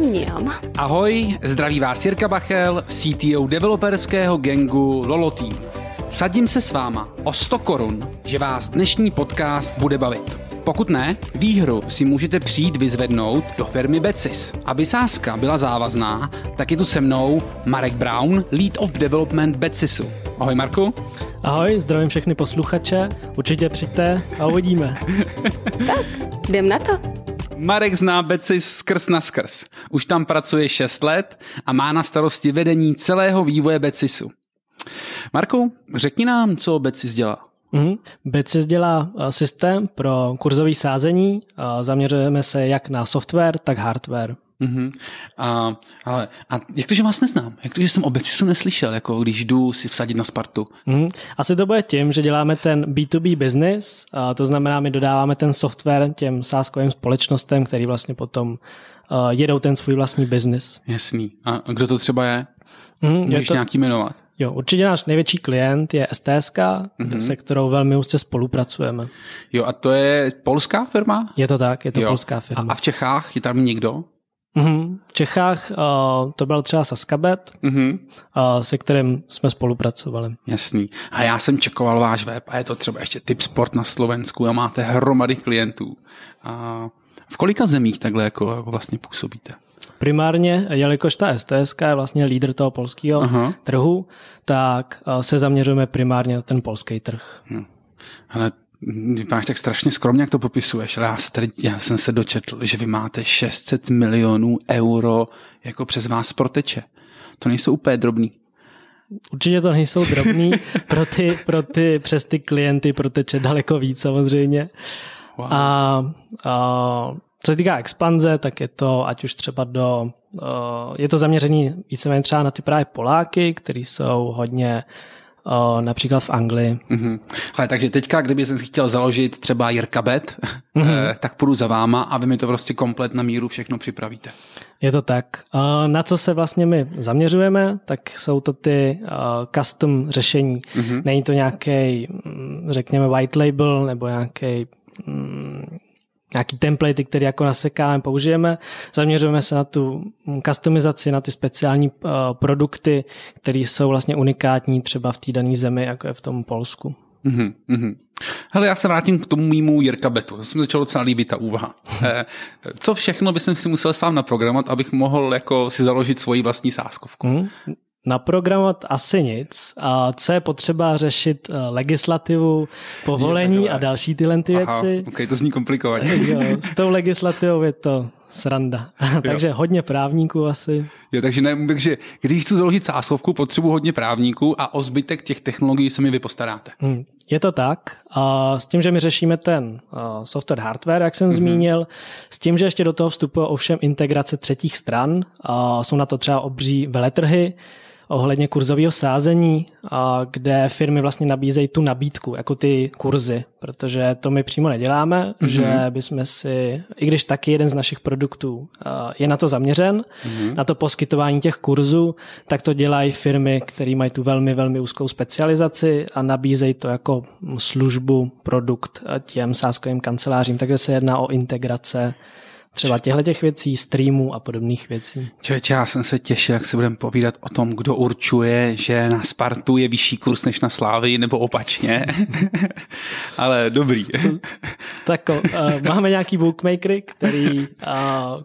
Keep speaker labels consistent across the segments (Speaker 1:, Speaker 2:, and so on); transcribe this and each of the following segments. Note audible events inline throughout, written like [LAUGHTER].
Speaker 1: Mňam.
Speaker 2: Ahoj, zdraví vás Jirka Bachel, CTO developerského gengu Lolo Team. Sadím se s váma o 100 korun, že vás dnešní podcast bude bavit. Pokud ne, výhru si můžete přijít vyzvednout do firmy Becis. Aby sázka byla závazná, tak je tu se mnou Marek Brown, Lead of Development Becisu. Ahoj Marku.
Speaker 3: Ahoj, zdravím všechny posluchače, určitě přijďte a uvidíme. [LAUGHS]
Speaker 1: tak, jdem na to.
Speaker 2: Marek zná Becis skrz na skrz. Už tam pracuje 6 let a má na starosti vedení celého vývoje Becisu. Marku, řekni nám, co Becis dělá.
Speaker 3: Mm-hmm. Becis dělá systém pro kurzový sázení. Zaměřujeme se jak na software, tak hardware.
Speaker 2: Uh-huh. A, ale a jak to, že vás neznám? Jak to, že jsem o Becisu neslyšel, jako když jdu si vsadit na Spartu?
Speaker 3: Uh-huh. Asi to bude tím, že děláme ten B2B business, a to znamená, my dodáváme ten software těm sáskovým společnostem, který vlastně potom uh, jedou ten svůj vlastní business.
Speaker 2: Jasný. A kdo to třeba je? Uh-huh. Můžeš je to... nějaký jmenovat?
Speaker 3: Jo, určitě náš největší klient je STSK, mm-hmm. se kterou velmi úzce spolupracujeme.
Speaker 2: Jo, a to je polská firma?
Speaker 3: Je to tak, je to jo. polská firma.
Speaker 2: A, a v Čechách je tam někdo?
Speaker 3: Mm-hmm. V Čechách uh, to byl třeba Saskabet, mm-hmm. uh, se kterým jsme spolupracovali.
Speaker 2: Jasný. A já jsem čekoval váš web a je to třeba ještě Tip Sport na Slovensku a máte hromady klientů. A v kolika zemích takhle jako, jako vlastně působíte?
Speaker 3: Primárně, jelikož ta STSK je vlastně lídr toho polského Aha. trhu, tak uh, se zaměřujeme primárně na ten polský trh.
Speaker 2: Hm. Ale Vypadáš tak strašně skromně, jak to popisuješ, ale já, tady, já jsem se dočetl, že vy máte 600 milionů euro jako přes vás proteče. To nejsou úplně drobný.
Speaker 3: Určitě to nejsou drobný, [LAUGHS] pro ty, pro ty, přes ty klienty proteče daleko víc samozřejmě. Wow. A, a co se týká expanze, tak je to ať už třeba do, je to zaměření víceméně třeba na ty právě Poláky, kteří jsou hodně o, například v Anglii.
Speaker 2: Mm-hmm. Ale, takže teďka, kdyby jsem si chtěl založit třeba Jirka Bet, mm-hmm. tak půjdu za váma a vy mi to prostě komplet na míru všechno připravíte.
Speaker 3: Je to tak. Na co se vlastně my zaměřujeme, tak jsou to ty custom řešení. Mm-hmm. Není to nějaký, mm, řekněme, white label nebo nějaký mm, nějaký templatey, které jako nasekáme, použijeme. Zaměřujeme se na tu customizaci, na ty speciální uh, produkty, které jsou vlastně unikátní třeba v té dané zemi, jako je v tom Polsku. Mm-hmm,
Speaker 2: mm-hmm. Hele, já se vrátím k tomu mýmu Jirka Betu. To se mi začalo docela líbit ta úvaha. Eh, co všechno bych si musel sám naprogramovat, abych mohl jako si založit svoji vlastní sáskovku? Mm.
Speaker 3: Naprogramovat asi nic. A co je potřeba řešit eh, legislativu, povolení a další tyhle ty věci.
Speaker 2: Aha, ok, to zní komplikovaně. [LAUGHS]
Speaker 3: jo, s tou legislativou je to sranda. [LAUGHS] takže hodně právníků asi.
Speaker 2: Jo, takže ne, takže když chci založit sásovku, potřebuji hodně právníků a o zbytek těch technologií se mi vy postaráte. Hmm,
Speaker 3: je to tak. A s tím, že my řešíme ten software hardware, jak jsem mm-hmm. zmínil, s tím, že ještě do toho vstupuje ovšem integrace třetích stran. A jsou na to třeba obří veletrhy, ohledně kurzového sázení, kde firmy vlastně nabízejí tu nabídku, jako ty kurzy, protože to my přímo neděláme, mm-hmm. že bychom si, i když taky jeden z našich produktů je na to zaměřen, mm-hmm. na to poskytování těch kurzů, tak to dělají firmy, které mají tu velmi, velmi úzkou specializaci a nabízejí to jako službu, produkt těm sázkovým kancelářím, takže se jedná o integrace třeba těchto těch věcí, streamů a podobných věcí.
Speaker 2: Čeče, já jsem se těšil, jak se budeme povídat o tom, kdo určuje, že na Spartu je vyšší kurz než na Slávy, nebo opačně. [LAUGHS] Ale dobrý.
Speaker 3: tak uh, máme nějaký bookmakery, který uh,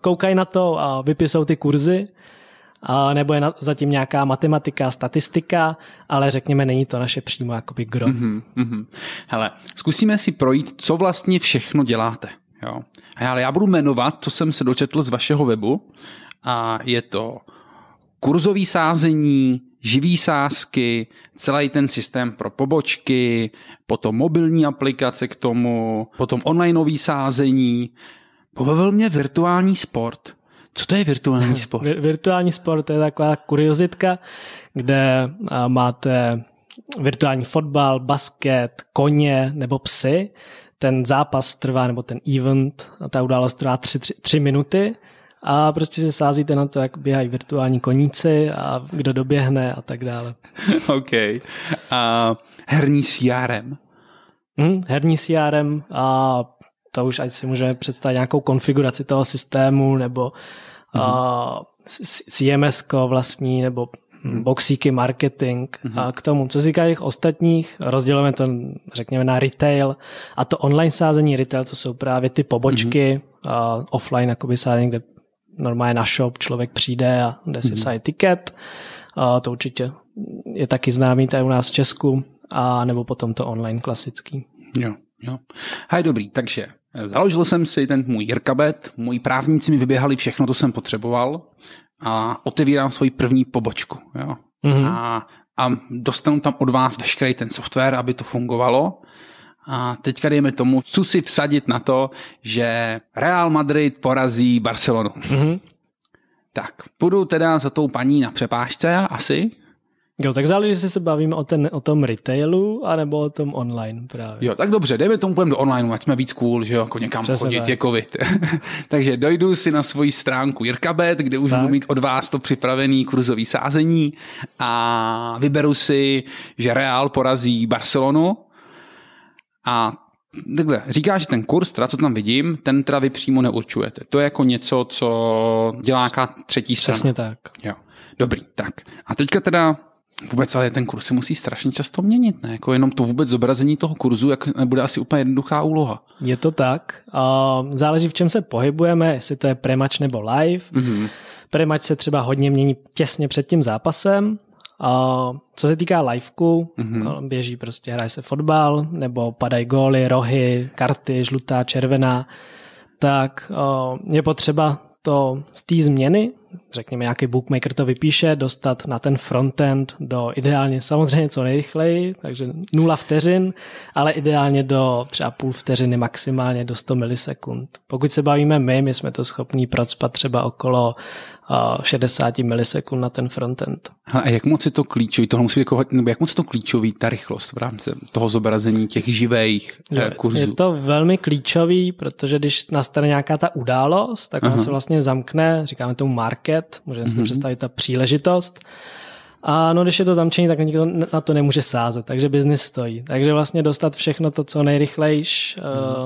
Speaker 3: koukají na to a vypisou ty kurzy, a nebo je na, zatím nějaká matematika, statistika, ale řekněme, není to naše přímo jakoby gro. Mm-hmm, mm-hmm.
Speaker 2: Hele, zkusíme si projít, co vlastně všechno děláte. Jo. Ale já budu jmenovat, co jsem se dočetl z vašeho webu a je to kurzový sázení, živý sázky, celý ten systém pro pobočky, potom mobilní aplikace k tomu, potom onlineový sázení. Pobavil mě virtuální sport. Co to je virtuální sport? [LAUGHS]
Speaker 3: Vir- virtuální sport je taková kuriozitka, kde máte virtuální fotbal, basket, koně nebo psy ten zápas trvá, nebo ten event, ta událost trvá tři, tři, tři minuty a prostě se sázíte na to, jak běhají virtuální koníci a kdo doběhne a tak dále. [LAUGHS]
Speaker 2: OK. A herní CRM?
Speaker 3: Hmm, herní CRM a to už ať si můžeme představit nějakou konfiguraci toho systému nebo mm-hmm. CMS vlastní nebo mm-hmm. boxíky, marketing mm-hmm. a k tomu. Co se týká těch ostatních, rozdělujeme to, řekněme, na retail a to online sázení retail, to jsou právě ty pobočky, mm-hmm. uh, offline jakoby sázení, kde normálně na shop člověk přijde a jde si mm-hmm. tiket. Uh, to určitě je taky známý tady u nás v Česku a nebo potom to online klasický.
Speaker 2: Jo, jo. Hej, dobrý, takže eh, založil jsem si ten můj Jirkabet, moji právníci mi vyběhali všechno, co jsem potřeboval a otevírám svoji první pobočku. Jo. Mm-hmm. A, a dostanu tam od vás veškerý ten software, aby to fungovalo. A teďka dejme tomu, chci si vsadit na to, že Real Madrid porazí Barcelonu. Mm-hmm. Tak, půjdu teda za tou paní na přepážce asi,
Speaker 3: Jo, tak záleží, jestli se bavíme o, ten, o tom retailu, anebo o tom online právě.
Speaker 2: Jo, tak dobře, dejme tomu půjdeme do online, ať jsme víc cool, že jo, jako někam Přesně chodit, tak. je covid. [LAUGHS] Takže dojdu si na svoji stránku Jirkabet, kde už tak. budu mít od vás to připravený kurzový sázení a vyberu si, že Real porazí Barcelonu a takhle, říká, že ten kurz, teda, co tam vidím, ten teda vy přímo neurčujete. To je jako něco, co dělá nějaká třetí strana.
Speaker 3: Přesně tak.
Speaker 2: Jo. Dobrý, tak. A teďka teda Vůbec ale ten kurz se musí strašně často měnit, ne? Jako jenom to vůbec zobrazení toho kurzu, jak nebude asi úplně jednoduchá úloha.
Speaker 3: Je to tak. Záleží, v čem se pohybujeme, jestli to je premač nebo live. Mm-hmm. Premač se třeba hodně mění těsně před tím zápasem. A co se týká liveku, mm-hmm. běží prostě, hraje se fotbal, nebo padají góly, rohy, karty, žlutá, červená, tak je potřeba to z té změny řekněme, nějaký bookmaker to vypíše, dostat na ten frontend do ideálně samozřejmě co nejrychleji, takže nula vteřin, ale ideálně do třeba půl vteřiny maximálně do 100 milisekund. Pokud se bavíme my, my jsme to schopní procpat třeba okolo 60 milisekund na ten frontend.
Speaker 2: A jak moc je to klíčový, to musí jako, nebo jak moc je to klíčový, ta rychlost v rámci toho zobrazení těch živých je, kurzů?
Speaker 3: Je to velmi klíčový, protože když nastane nějaká ta událost, tak on se vlastně zamkne, říkáme tomu market, můžeme si mm-hmm. představit ta příležitost a no, když je to zamčení, tak nikdo na to nemůže sázet, takže biznis stojí. Takže vlastně dostat všechno to, co nejrychlejš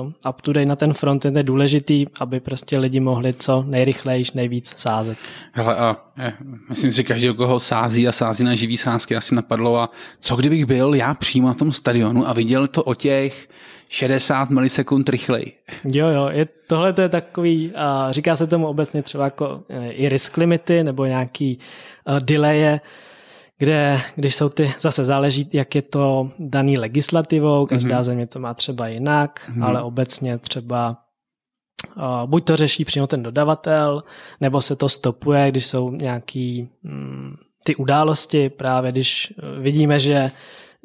Speaker 3: uh, up to date na ten front je důležitý, aby prostě lidi mohli co nejrychlejš nejvíc sázet.
Speaker 2: Hele, a je, myslím si, každý, koho sází a sází na živý sázky, asi napadlo a co kdybych byl já přímo na tom stadionu a viděl to o těch 60 milisekund rychleji.
Speaker 3: Jo, jo, je, tohle to je takový, uh, říká se tomu obecně třeba jako uh, i risk limity nebo nějaký uh, delaye, kde, když jsou ty, zase záleží, jak je to daný legislativou, každá mm-hmm. země to má třeba jinak, mm-hmm. ale obecně třeba uh, buď to řeší přímo ten dodavatel, nebo se to stopuje, když jsou nějaký um, ty události, právě když vidíme, že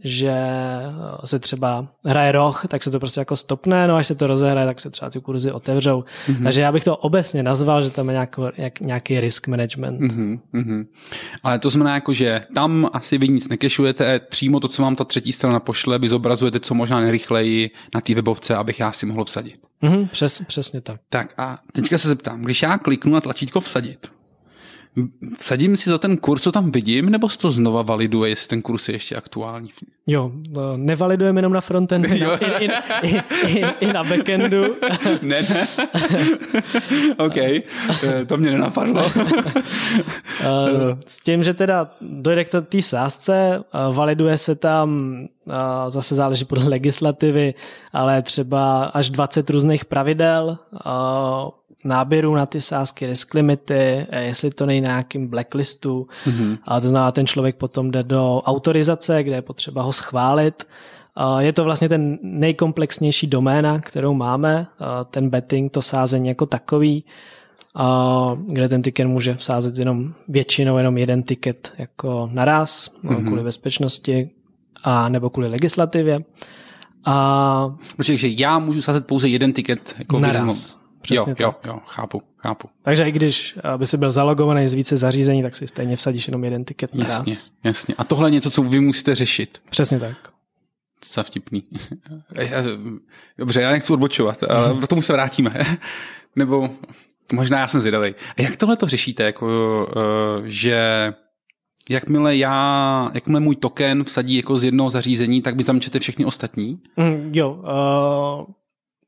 Speaker 3: že eh, se třeba hraje roh, tak se to prostě jako stopne, no až se to rozehraje, tak se třeba ty kurzy otevřou. Mm-hmm. Takže já bych to obecně nazval, že tam je nějaký, jak, nějaký risk management. Mm-hmm.
Speaker 2: Ale to znamená jako, že tam asi vy nic nekešujete, přímo to, co vám ta třetí strana pošle, vy zobrazujete co možná nejrychleji na té webovce, abych já si mohl vsadit.
Speaker 3: Mm-hmm, přes, přesně tak.
Speaker 2: Tak a teďka se zeptám, když já kliknu na tlačítko vsadit, Sadím si za ten kurz, co tam vidím, nebo se to znova validuje, jestli ten kurz je ještě aktuální?
Speaker 3: Jo, nevalidujeme jenom na frontendu, [LAUGHS] i, i, i, i, i na backendu. [LAUGHS]
Speaker 2: ne, ne. OK, to mě nenapadlo.
Speaker 3: Eh, s tím, že teda dojde k té sázce, validuje se tam, zase záleží podle legislativy, ale třeba až 20 různých pravidel, náběru na ty sázky, risk limity, eh, jestli to není na nějakým blacklistu. Mm-hmm. A to znamená, ten člověk potom jde do autorizace, kde je potřeba ho schválit. Je to vlastně ten nejkomplexnější doména, kterou máme, ten betting, to sázení jako takový, kde ten ticket může vsázet jenom většinou jenom jeden ticket jako naraz, mm-hmm. kvůli bezpečnosti a nebo kvůli legislativě.
Speaker 2: A... Protože že já můžu sázet pouze jeden ticket jako
Speaker 3: naraz.
Speaker 2: Přesně jo, tak. jo, jo, chápu, chápu.
Speaker 3: Takže i když by si byl zalogovaný z více zařízení, tak si stejně vsadíš jenom jeden tiket na
Speaker 2: Jasně, raz. jasně. A tohle je něco, co vy musíte řešit.
Speaker 3: Přesně tak.
Speaker 2: Co vtipný. [LAUGHS] Dobře, já nechci odbočovat, ale [LAUGHS] k tomu se vrátíme. [LAUGHS] Nebo možná já jsem zvědavý. A jak tohle to řešíte, jako, uh, že jakmile já, jakmile můj token vsadí jako z jednoho zařízení, tak vy zamčete všechny ostatní?
Speaker 3: Mm, jo, uh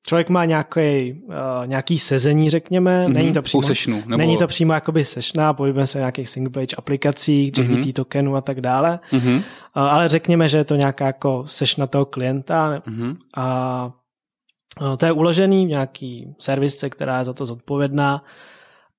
Speaker 3: člověk má nějaký, uh, nějaký sezení, řekněme, mm-hmm. není to přímo,
Speaker 2: sešnu, nebo...
Speaker 3: není to přímo jakoby sešna, pohybujeme se v nějakých single page aplikacích, JVT mm-hmm. tokenu a tak dále, mm-hmm. uh, ale řekněme, že je to nějaká jako sešna toho klienta mm-hmm. a uh, to je uložený v nějaký servisce, která je za to zodpovědná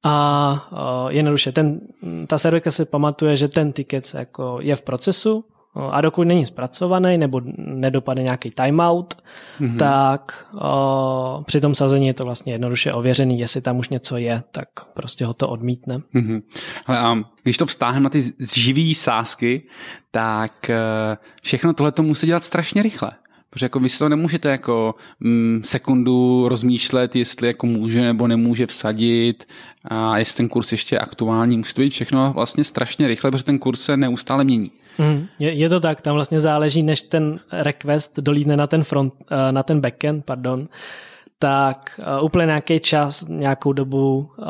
Speaker 3: a uh, jednoduše ten, ta serverka se pamatuje, že ten ticket se jako je v procesu, a dokud není zpracovaný nebo nedopadne nějaký timeout, mm-hmm. tak o, při tom sazení je to vlastně jednoduše ověřený, jestli tam už něco je, tak prostě ho to odmítne.
Speaker 2: Mm-hmm. Ale a když to vztáhneme na ty živý sázky, tak e, všechno tohle to musí dělat strašně rychle. Protože jako vy si to nemůžete jako mm, sekundu rozmýšlet, jestli jako může nebo nemůže vsadit a jestli ten kurz ještě je aktuální. Musí to být všechno vlastně strašně rychle, protože ten kurz se neustále mění.
Speaker 3: Mm, je, je to tak, tam vlastně záleží, než ten request dolídne na ten front, eh, na ten backend, pardon, tak uh, úplně nějaký čas, nějakou dobu uh,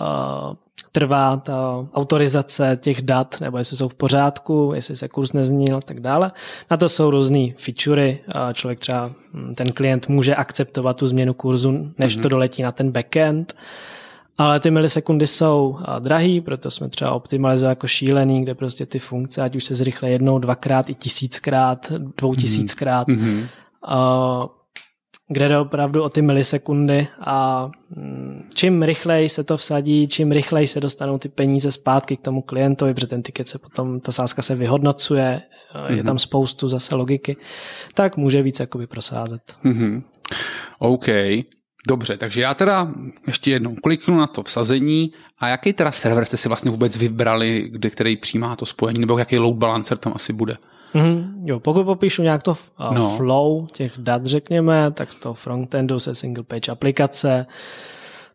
Speaker 3: trvá ta autorizace těch dat, nebo jestli jsou v pořádku, jestli se kurz nezměnil a tak dále. Na to jsou různé featurey. Člověk třeba, hm, ten klient může akceptovat tu změnu kurzu, než mm-hmm. to doletí na ten backend. Ale ty milisekundy jsou drahý, proto jsme třeba optimalizovali jako šílený, kde prostě ty funkce, ať už se zrychle jednou, dvakrát i tisíckrát, dvou mhm. tisíckrát, mm-hmm. uh, kde jde opravdu o ty milisekundy a mm, čím rychleji se to vsadí, čím rychleji se dostanou ty peníze zpátky k tomu klientovi, protože ten tiket se potom, ta sázka se vyhodnocuje, mm-hmm. je mhm. tam spoustu zase logiky, tak může víc jakoby prosázet.
Speaker 2: Mm-hmm. OK. Dobře, takže já teda ještě jednou kliknu na to vsazení a jaký teda server jste si vlastně vůbec vybrali, kde který přijímá to spojení, nebo jaký load balancer tam asi bude?
Speaker 3: Mm-hmm. Jo, pokud popíšu nějak to uh, no. flow těch dat, řekněme, tak z toho frontendu se single page aplikace,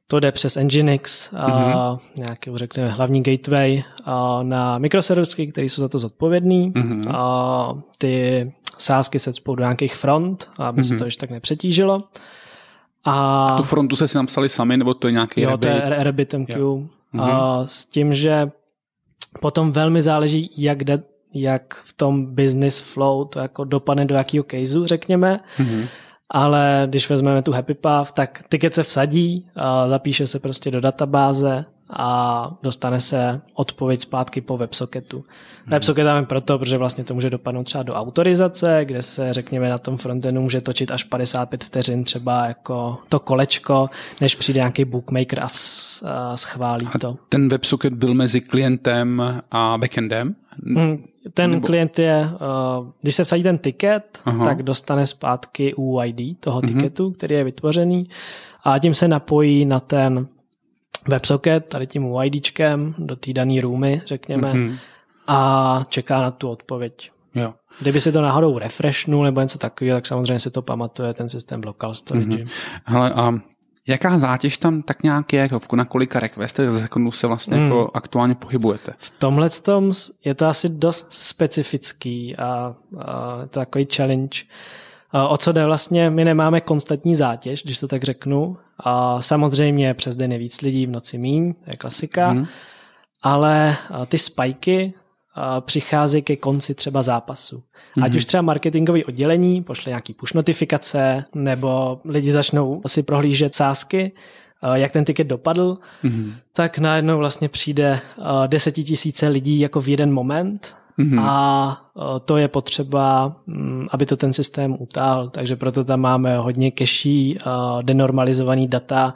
Speaker 3: to jde přes Nginx, a mm-hmm. nějaký, řekněme, hlavní gateway a na mikroserversky, které jsou za to zodpovědný. Mm-hmm. A ty sázky se spolu do nějakých front, aby mm-hmm. se to ještě tak nepřetížilo.
Speaker 2: A, a tu frontu se si napsali sami, nebo to je nějaký
Speaker 3: Jo, to je RabbitMQ. Mm-hmm. A mhm. s tím, že potom velmi záleží, jak, de, jak v tom business flow to jako dopadne do jakého caseu, řekněme. Mm-hmm. Ale když vezmeme tu Happy Path, tak ticket se vsadí, a zapíše se prostě do databáze a dostane se odpověď zpátky po WebSocketu. Hmm. WebSocket dáme proto, protože vlastně to může dopadnout třeba do autorizace, kde se řekněme na tom frontendu může točit až 55 vteřin třeba jako to kolečko, než přijde nějaký bookmaker a schválí to. A
Speaker 2: ten WebSocket byl mezi klientem a backendem?
Speaker 3: Hmm, ten Nebo... klient je, když se vsadí ten ticket, Aha. tak dostane zpátky UID toho mm-hmm. tiketu, který je vytvořený a tím se napojí na ten WebSocket, tady tím UIDčkem do té dané roomy, řekněme, mm-hmm. a čeká na tu odpověď.
Speaker 2: Jo.
Speaker 3: Kdyby si to náhodou refreshnul nebo něco takového, tak samozřejmě si to pamatuje ten systém local storage. Mm-hmm.
Speaker 2: Hele, a jaká zátěž tam tak nějak je, jako na kolika requestech za sekundu se vlastně mm. jako aktuálně pohybujete?
Speaker 3: V tomhle tom je to asi dost specifický a, a je to takový challenge. O co jde vlastně, my nemáme konstantní zátěž, když to tak řeknu. A samozřejmě přes den je víc lidí, v noci míň, je klasika. Hmm. Ale ty spajky přicházejí ke konci třeba zápasu. Mm-hmm. Ať mhm. už třeba marketingové oddělení pošle nějaký push notifikace, nebo lidi začnou asi prohlížet sázky, jak ten tiket dopadl, mm-hmm. tak najednou vlastně přijde desetitisíce lidí jako v jeden moment Mm-hmm. A e, to je potřeba, mm, aby to ten systém utál, takže proto tam máme hodně keší, e, denormalizovaný data,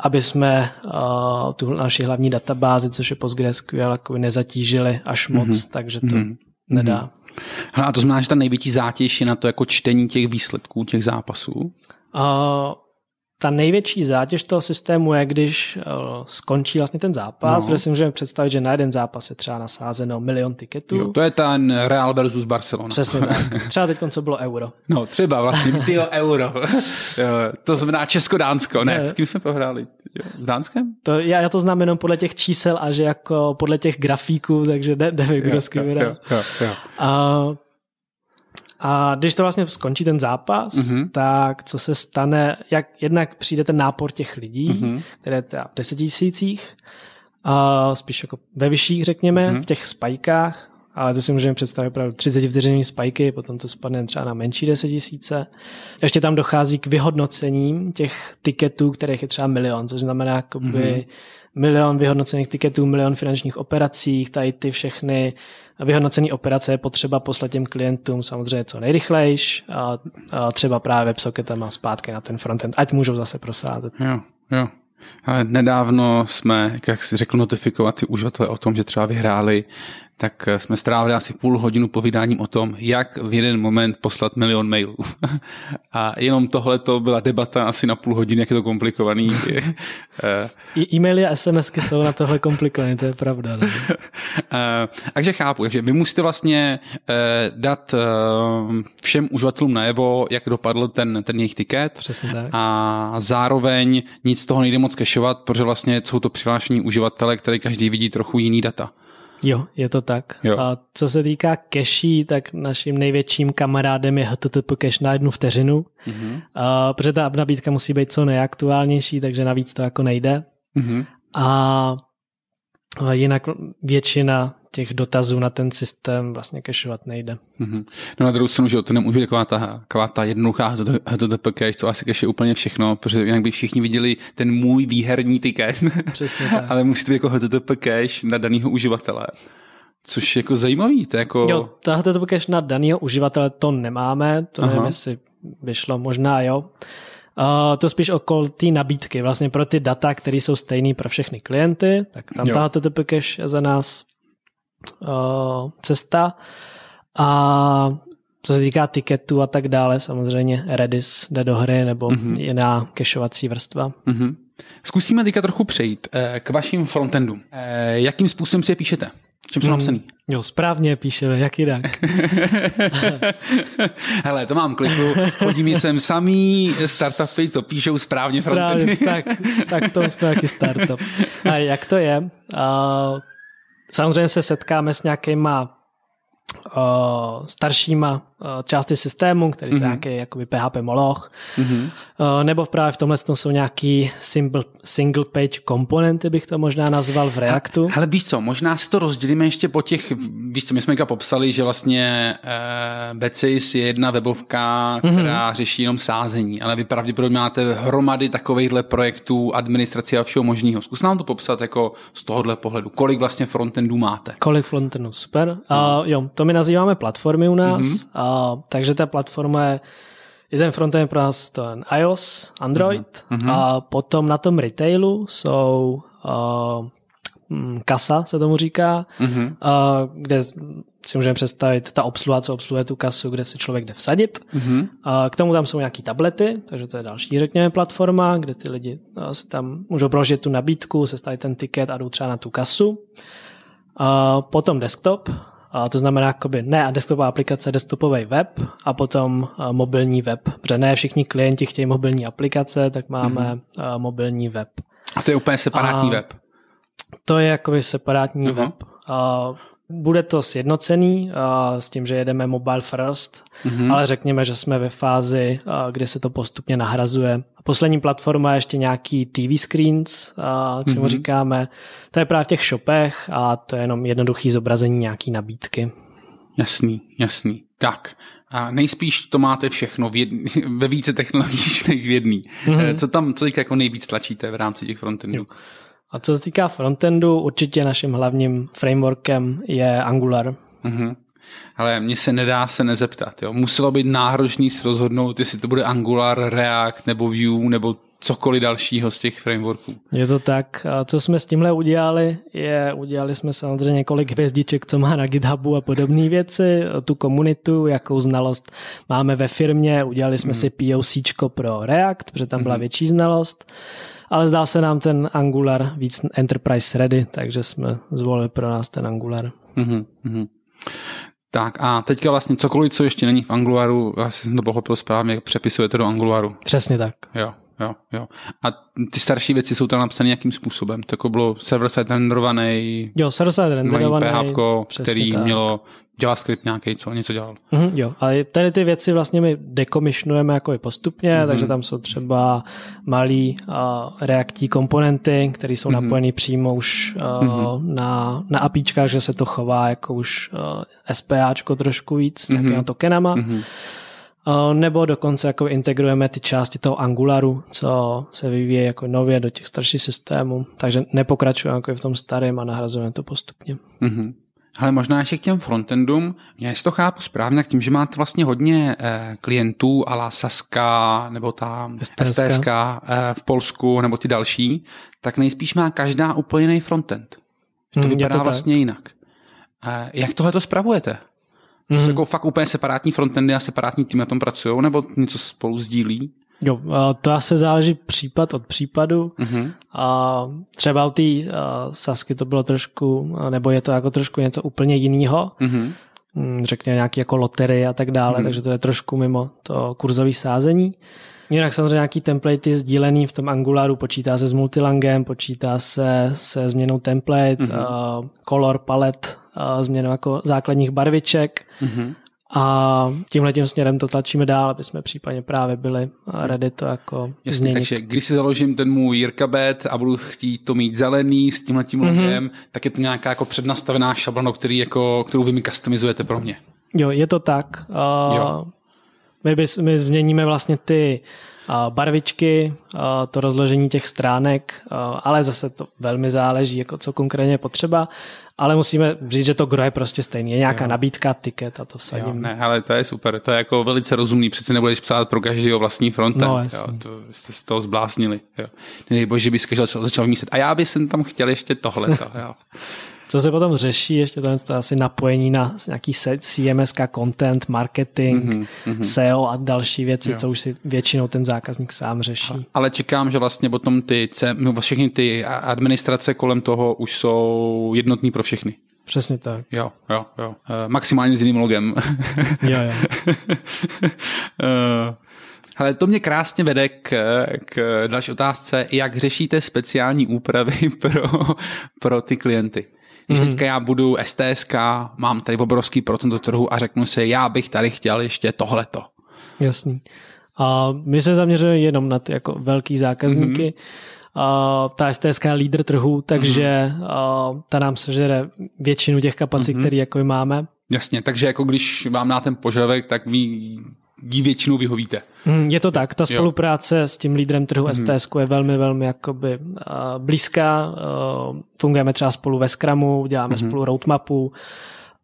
Speaker 3: aby jsme e, tu naši hlavní databázi, což je PostgreSQL, nezatížili až moc, mm-hmm. takže to mm-hmm. nedá.
Speaker 2: a to znamená, že ta největší zátěž je na to jako čtení těch výsledků, těch zápasů? Uh,
Speaker 3: ta největší zátěž toho systému je, když uh, skončí vlastně ten zápas, no. protože si můžeme představit, že na jeden zápas je třeba nasázeno milion tiketů. Jo,
Speaker 2: to je ten Real versus Barcelona.
Speaker 3: Přesně tak. [LAUGHS] Třeba teď, co bylo euro.
Speaker 2: No, třeba vlastně, [LAUGHS] ty euro. to znamená Česko-Dánsko. Ne, s kým jsme prohráli? S Dánskem?
Speaker 3: To, já, já to znám jenom podle těch čísel a že jako podle těch grafíků, takže nevím, kdo s kým A a když to vlastně skončí ten zápas, mm-hmm. tak co se stane, jak jednak přijde ten nápor těch lidí, mm-hmm. které je teda v deseti tisících, a spíš jako ve vyšších, řekněme, mm-hmm. v těch spajkách, ale to si můžeme představit opravdu 30 vteřinový spajky, potom to spadne třeba na menší 10 tisíce. Ještě tam dochází k vyhodnocením těch tiketů, kterých je třeba milion, což znamená jakoby mm-hmm. milion vyhodnocených tiketů, milion finančních operací, tady ty všechny vyhodnocené operace je potřeba poslat těm klientům samozřejmě co nejrychlejš a, a třeba právě WebSocketama zpátky na ten frontend, ať můžou zase prosázet.
Speaker 2: Jo, jo. Ale nedávno jsme, jak si řekl, notifikovat ty uživatele o tom, že třeba vyhráli tak eh, jsme strávili asi půl hodinu povídáním o tom, jak v jeden moment poslat milion mailů. [LAUGHS] A jenom tohle to byla debata asi na půl hodiny, jak je to komplikovaný. [LAUGHS]
Speaker 3: I e-maily a SMSky jsou na tohle komplikované, to je pravda. Ne? [LAUGHS]
Speaker 2: Eh, takže chápu, že vy musíte vlastně eh, dát všem uživatelům najevo, jak dopadl ten, ten jejich tiket.
Speaker 3: Přesně tak.
Speaker 2: A zároveň nic z toho nejde moc kešovat, protože vlastně jsou to přihlášení uživatele, které každý vidí trochu jiný data.
Speaker 3: Jo, je to tak. Jo. A co se týká cache, tak naším největším kamarádem je HTTP cache na jednu vteřinu, mm-hmm. a, protože ta nabídka musí být co nejaktuálnější, takže navíc to jako nejde. Mm-hmm. A, a jinak většina těch dotazů na ten systém vlastně cashovat nejde.
Speaker 2: Mm-hmm. No na druhou stranu, že to nemůže být taková ta, taková ta jednoduchá HTTP cache, co asi cache úplně všechno, protože jinak by všichni viděli ten můj výherní ticket.
Speaker 3: Přesně tak. [LAUGHS]
Speaker 2: Ale musí to být jako HTTP cache na daného uživatele. Což je jako zajímavý. To je jako...
Speaker 3: Jo, ta HTTP cache na daného uživatele to nemáme, to Aha. nevím, jestli by šlo, možná jo. Uh, to spíš okolo té nabídky, vlastně pro ty data, které jsou stejné pro všechny klienty, tak tam jo. ta HTTP cache je za nás cesta. A co se týká tiketu a tak dále, samozřejmě Redis jde do hry nebo mm-hmm. jiná kešovací vrstva. Mm-hmm.
Speaker 2: Zkusíme teďka trochu přejít eh, k vašim frontendům. Eh, jakým způsobem si je píšete? Čím jsou mm, napsaný?
Speaker 3: Jo, správně píšeme, jak jinak. [LAUGHS]
Speaker 2: Hele, to mám kliku, chodí mi sem samý startupy, co píšou správně,
Speaker 3: správně tak, tak to jsme taky startup. [LAUGHS] A jak to je? Uh, Samozřejmě se setkáme s nějakýma uh, staršíma části systému, který mm-hmm. je mhm. nějaký jakoby PHP Moloch, mm-hmm. nebo právě v tomhle jsou nějaký single, single page komponenty, bych to možná nazval v Reactu.
Speaker 2: Ale víš co, možná si to rozdělíme ještě po těch, víš co, my jsme popsali, že vlastně uh, Becis je jedna webovka, mhm. která mm-hmm. řeší jenom sázení, ale vy pravděpodobně máte hromady takovýchhle projektů, administrace a všeho možného. Zkus nám to popsat jako z tohohle pohledu. Kolik vlastně frontendů máte?
Speaker 3: Kolik frontendů, super. Uh, jo, to my nazýváme platformy u nás, mm-hmm. uh, takže ta platforma je je ten frontend pro nás ten iOS, Android mm-hmm. a potom na tom retailu jsou uh, kasa, se tomu říká, mm-hmm. uh, kde si můžeme představit ta obsluha, co obsluhuje tu kasu, kde si člověk jde vsadit. Mm-hmm. Uh, k tomu tam jsou nějaký tablety, takže to je další, řekněme, platforma, kde ty lidi uh, se tam můžou prožít tu nabídku, sestavit ten tiket a jdou třeba na tu kasu. Uh, potom desktop, a to znamená jakoby ne a desktopová aplikace, desktopový web a potom mobilní web. Protože ne všichni klienti chtějí mobilní aplikace, tak máme mm-hmm. mobilní web.
Speaker 2: A to je úplně separátní a web?
Speaker 3: To je jakoby separátní uh-huh. web. A bude to sjednocený s tím, že jedeme mobile first, mm-hmm. ale řekněme, že jsme ve fázi, kdy se to postupně nahrazuje. A poslední platforma je ještě nějaký TV screens, co mm-hmm. říkáme. To je právě v těch shopech a to je jenom jednoduchý zobrazení nějaký nabídky.
Speaker 2: Jasný, jasný. Tak, a nejspíš to máte všechno v jedný, [LAUGHS] ve více technologiích než v jedný. Mm-hmm. Co tam, co jako nejvíc tlačíte v rámci těch frontendů? Jo.
Speaker 3: A co se týká frontendu, určitě naším hlavním frameworkem je Angular.
Speaker 2: Mm-hmm. Ale mně se nedá se nezeptat. Jo. Muselo být náročný si rozhodnout, jestli to bude Angular, React nebo Vue nebo cokoliv dalšího z těch frameworků.
Speaker 3: Je to tak. A co jsme s tímhle udělali, je, udělali jsme samozřejmě několik hvězdiček, co má na GitHubu a podobné věci, tu komunitu, jakou znalost máme ve firmě, udělali jsme mm. si POC pro React, protože tam byla mm. větší znalost ale zdá se nám ten Angular víc enterprise ready, takže jsme zvolili pro nás ten Angular. Mm-hmm.
Speaker 2: Tak a teďka vlastně cokoliv, co ještě není v Angularu, asi jsem to pochopil správně, přepisujete do Angularu.
Speaker 3: Přesně tak.
Speaker 2: Jo, jo, jo. A ty starší věci jsou tam napsané jakým způsobem? To jako bylo server-side renderovaný,
Speaker 3: jo, server-side renderovaný,
Speaker 2: PHP, který tak. mělo JavaScript nějaký, co něco dělal.
Speaker 3: Mm-hmm, jo, ale tady ty věci vlastně my dekomišnujeme jako i postupně, mm-hmm. takže tam jsou třeba malý uh, reaktí komponenty, které jsou mm-hmm. napojené přímo už uh, mm-hmm. na, na APIčkách, že se to chová jako už uh, SPAčko trošku víc s mm-hmm. tokenama. Mm-hmm. Uh, nebo dokonce jako integrujeme ty části toho Angularu, co se vyvíje jako nově do těch starších systémů, takže nepokračujeme jako v tom starém a nahrazujeme to postupně. Mm-hmm.
Speaker 2: Ale možná ještě k těm frontendům, já si to chápu správně, tak tím, že máte vlastně hodně eh, klientů ala Saska nebo ta STSK, STSK eh, v Polsku nebo ty další, tak nejspíš má každá úplně jiný frontend. Že to hmm, vypadá to vlastně tak. jinak. Eh, jak tohle to spravujete? To jsou hmm. jako fakt úplně separátní frontendy a separátní tým na tom pracují, nebo něco spolu sdílí?
Speaker 3: Jo, to asi záleží případ od případu. Mm-hmm. A třeba u té Sasky to bylo trošku, nebo je to jako trošku něco úplně jiného. Mm-hmm. Řekněme nějaký jako lotery a tak dále, mm-hmm. takže to je trošku mimo to kurzové sázení. Jinak samozřejmě nějaký template sdílený v tom Angularu, počítá se s multilangem, počítá se se změnou template, mm-hmm. uh, color palette, změnou jako základních barviček. Mm-hmm. A tímhle tím směrem to tlačíme dál, aby jsme případně právě byli ready to jako Jasně, změnit.
Speaker 2: takže když si založím ten můj Jirkabet a budu chtít to mít zelený s tímhle tím mm-hmm. logem, tak je to nějaká jako přednastavená šablona, který jako, kterou vy mi customizujete pro mě.
Speaker 3: Jo, je to tak. Uh, jo. My, bys, my změníme vlastně ty uh, barvičky, to rozložení těch stránek, ale zase to velmi záleží, jako co konkrétně je potřeba ale musíme říct, že to gro je prostě stejný. Je nějaká jo. nabídka, tiket a to sadím. Jo,
Speaker 2: ne, ale to je super, to je jako velice rozumný, přece nebudeš psát pro každého vlastní frontend. No, jo, to jste z toho zbláznili. Jo. Nejbož, že bys začal, začal myslet. A já bych tam chtěl ještě tohle. jo.
Speaker 3: Co se potom řeší, ještě to, to asi napojení na nějaký CMS, content, marketing, mm-hmm, SEO a další věci, jo. co už si většinou ten zákazník sám řeší.
Speaker 2: Ale čekám, že vlastně potom ty, no, všechny ty administrace kolem toho už jsou jednotný pro všechny.
Speaker 3: Přesně tak.
Speaker 2: Jo, jo, jo. E, maximálně s jiným logem. [LAUGHS]
Speaker 3: jo, jo.
Speaker 2: e, ale to mě krásně vede k, k další otázce, jak řešíte speciální úpravy [LAUGHS] pro, pro ty klienty. Když mm. teďka já budu STSK, mám tady obrovský procent trhu a řeknu si, já bych tady chtěl ještě tohleto.
Speaker 3: Jasný. A my se zaměřujeme jenom na ty jako velký zákazníky. Mm-hmm. A ta STSK je lídr trhu, takže mm-hmm. ta nám sežere většinu těch kapacit, mm-hmm. které jako máme.
Speaker 2: Jasně, takže jako když vám na ten požadavek, tak ví, jí většinou vyhovíte.
Speaker 3: Hmm, je to tak, ta spolupráce jo. s tím lídrem trhu hmm. STS je velmi, velmi jakoby uh, blízká. Uh, fungujeme třeba spolu ve Scrumu, děláme hmm. spolu roadmapu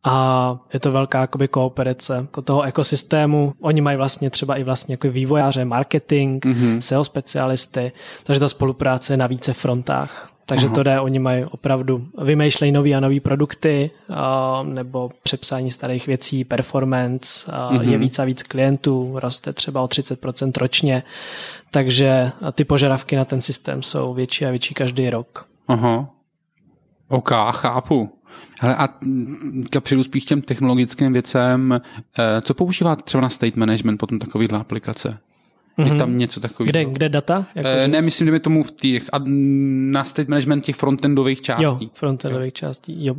Speaker 3: a je to velká jakoby kooperace jako toho ekosystému. Oni mají vlastně třeba i vlastně jako vývojáře, marketing, mm-hmm. SEO specialisty, takže ta spolupráce je na více frontách. Takže Aha. to jde, oni mají opravdu, vymýšlejí nový a nový produkty uh, nebo přepsání starých věcí, performance, uh, mm-hmm. je víc a víc klientů, roste třeba o 30% ročně, takže ty požadavky na ten systém jsou větší a větší každý rok.
Speaker 2: Aha. OK, chápu. Hele, a přijdu spíš těm technologickým věcem, eh, co používat třeba na state management potom takovýhle aplikace? Mm-hmm. Je tam něco takového.
Speaker 3: Kde, kde data?
Speaker 2: Jako e, ne, myslím, že tomu v těch, a na state management těch frontendových částí.
Speaker 3: Jo, frontendových jo. částí, jo.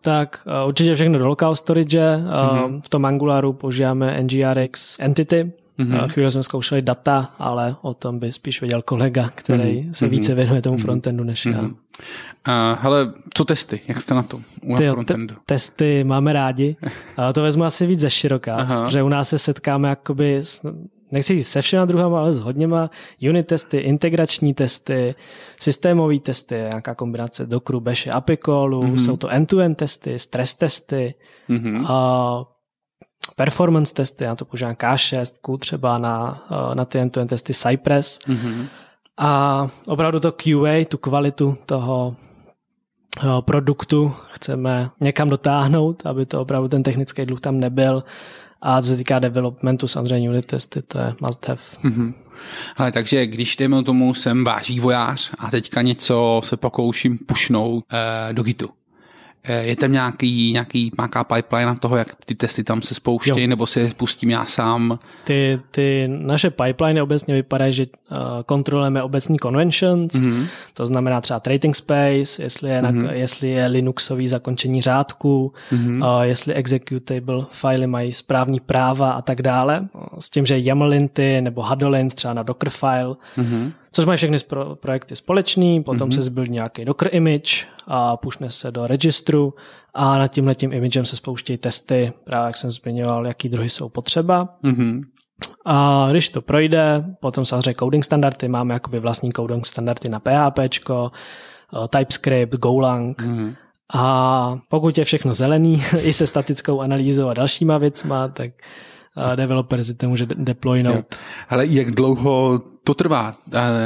Speaker 3: Tak uh, určitě všechno do local storage. Mm-hmm. v tom Angularu používáme NGRX Entity, Mm-hmm. Chvíli jsme zkoušeli data, ale o tom by spíš věděl kolega, který mm-hmm. se více věnuje tomu mhm. frontendu než mm-hmm. já.
Speaker 2: Uh, hele, co testy? Jak jste na tom u Ty, frontendu?
Speaker 3: Te- testy máme rádi. Uh, [LAUGHS] to vezmu asi víc ze široká, protože u nás se setkáme jakoby s nechci říct se všema druhama, ale s hodněma unit testy, integrační testy, systémové testy, nějaká kombinace Dockru, Bashe, API callu, mm-hmm. jsou to end-to-end testy, stres testy, mm-hmm. a performance testy, já to používám K6, třeba na, na ty end-to-end testy Cypress. Mm-hmm. A opravdu to QA, tu kvalitu toho produktu chceme někam dotáhnout, aby to opravdu ten technický dluh tam nebyl a co se týká developmentu, samozřejmě unit testy, to je must have. Mm-hmm.
Speaker 2: Ale takže když jdeme tomu, jsem váš vývojář a teďka něco se pokouším pušnout eh, do Gitu. Eh, Je tam nějaký, nějaký nějaká pipeline na toho, jak ty testy tam se spouštějí, nebo si je pustím já sám?
Speaker 3: Ty, ty naše pipeliny obecně vypadají, že uh, kontrolujeme obecní conventions, mm-hmm. to znamená třeba trading space, jestli je, mm-hmm. na, jestli je Linuxový zakončení řádku, mm-hmm. jestli executable filey mají správní práva a tak dále. S tím, že YAML-linty nebo Huddle-lint třeba na Dockerfile, mm-hmm. Což mají všechny pro, projekty společný, potom mm-hmm. se zbyl nějaký Docker image a pušne se do registru a nad tímhle tím imagem se spouštějí testy, právě jak jsem zmiňoval, jaký druhy jsou potřeba.
Speaker 2: Mm-hmm.
Speaker 3: A když to projde, potom samozřejmě coding standardy, máme jakoby vlastní coding standardy na PHP, TypeScript, Golang. Mm-hmm. A pokud je všechno zelený, [LAUGHS] i se statickou analýzou a dalšíma věcma, tak developer si to může deploynout.
Speaker 2: Ale jak dlouho to trvá,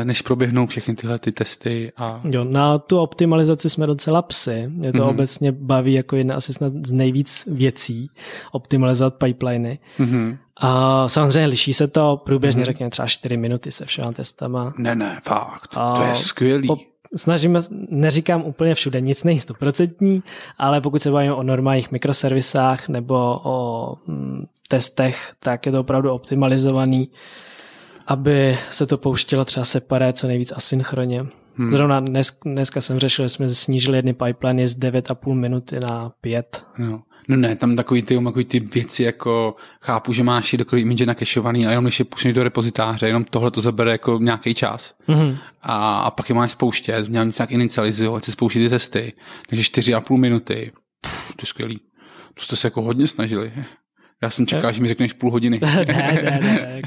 Speaker 2: než proběhnou všechny tyhle ty testy? A...
Speaker 3: Jo, na tu optimalizaci jsme docela psy. Mě to mm-hmm. obecně baví jako jedna asi snad z nejvíc věcí, optimalizovat pipeliny. Mm-hmm. A samozřejmě liší se to průběžně, mm-hmm. řekněme třeba 4 minuty se všema testama.
Speaker 2: Ne, ne, fakt, a to je skvělý. Po,
Speaker 3: snažíme, neříkám úplně všude, nic není stoprocentní, ale pokud se bavíme o normálních mikroservisách nebo o hm, testech, tak je to opravdu optimalizovaný, aby se to pouštělo třeba separé, co nejvíc asynchronně. Hmm. Zrovna dnes, dneska jsem řešil, že jsme snížili jedny pipeline z 9,5 minuty na 5.
Speaker 2: No. No ne, tam takový ty, takový ty věci, jako chápu, že máš i dokonce image nakešovaný a jenom když je pušneš do repozitáře, jenom tohle to zabere jako nějaký čas. Mm-hmm. A, a, pak je máš spouštět, měl nic nějak inicializovat, se spouštět ty testy. Takže 4,5 minuty, Pff, to je skvělý. To jste se jako hodně snažili. Já jsem čekal, že mi řekneš půl hodiny. [LAUGHS]
Speaker 3: ne, ne, ne.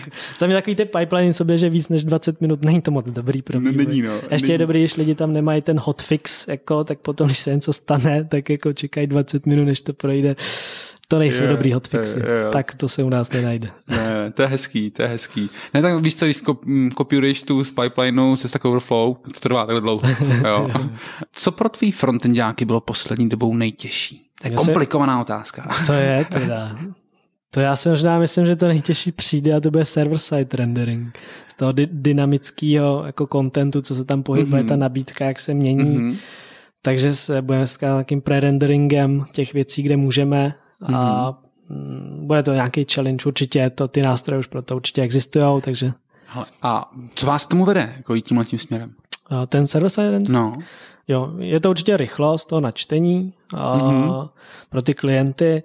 Speaker 3: Takový ty pipeline sobě, že víc než 20 minut není to moc dobrý pro mě.
Speaker 2: Není, no.
Speaker 3: Ještě
Speaker 2: není.
Speaker 3: je dobrý, když lidi tam nemají ten hotfix, jako, tak potom, když se něco stane, tak jako čekají 20 minut, než to projde. To nejsou
Speaker 2: Jo,
Speaker 3: dobrý hotfixy.
Speaker 2: jo, jo.
Speaker 3: Tak to se u nás nenajde.
Speaker 2: Ne, to je hezký, to je hezký. Ne, tak víš co, když kop- kopíruješ tu z pipelineu se Stack Overflow, to trvá takhle dlouho. [LAUGHS] Jo. Co pro tvý frontendáky bylo poslední dobou nejtěžší? To je komplikovaná otázka.
Speaker 3: To je teda. To já si možná myslím, že to nejtěžší přijde a to bude server-side rendering. Z toho dy- dynamického jako kontentu, co se tam pohybuje, mm-hmm. ta nabídka, jak se mění. Mm-hmm. Takže se budeme s takým pre-renderingem těch věcí, kde můžeme a mm, bude to nějaký challenge určitě, to ty nástroje už pro to určitě existují, takže
Speaker 2: Hele, a co vás k tomu vede, jako jít tímhle tím směrem?
Speaker 3: a ten server-side rendering,
Speaker 2: No,
Speaker 3: jo, je to určitě rychlost toho načtení a
Speaker 2: Mhm.
Speaker 3: pro ty klienty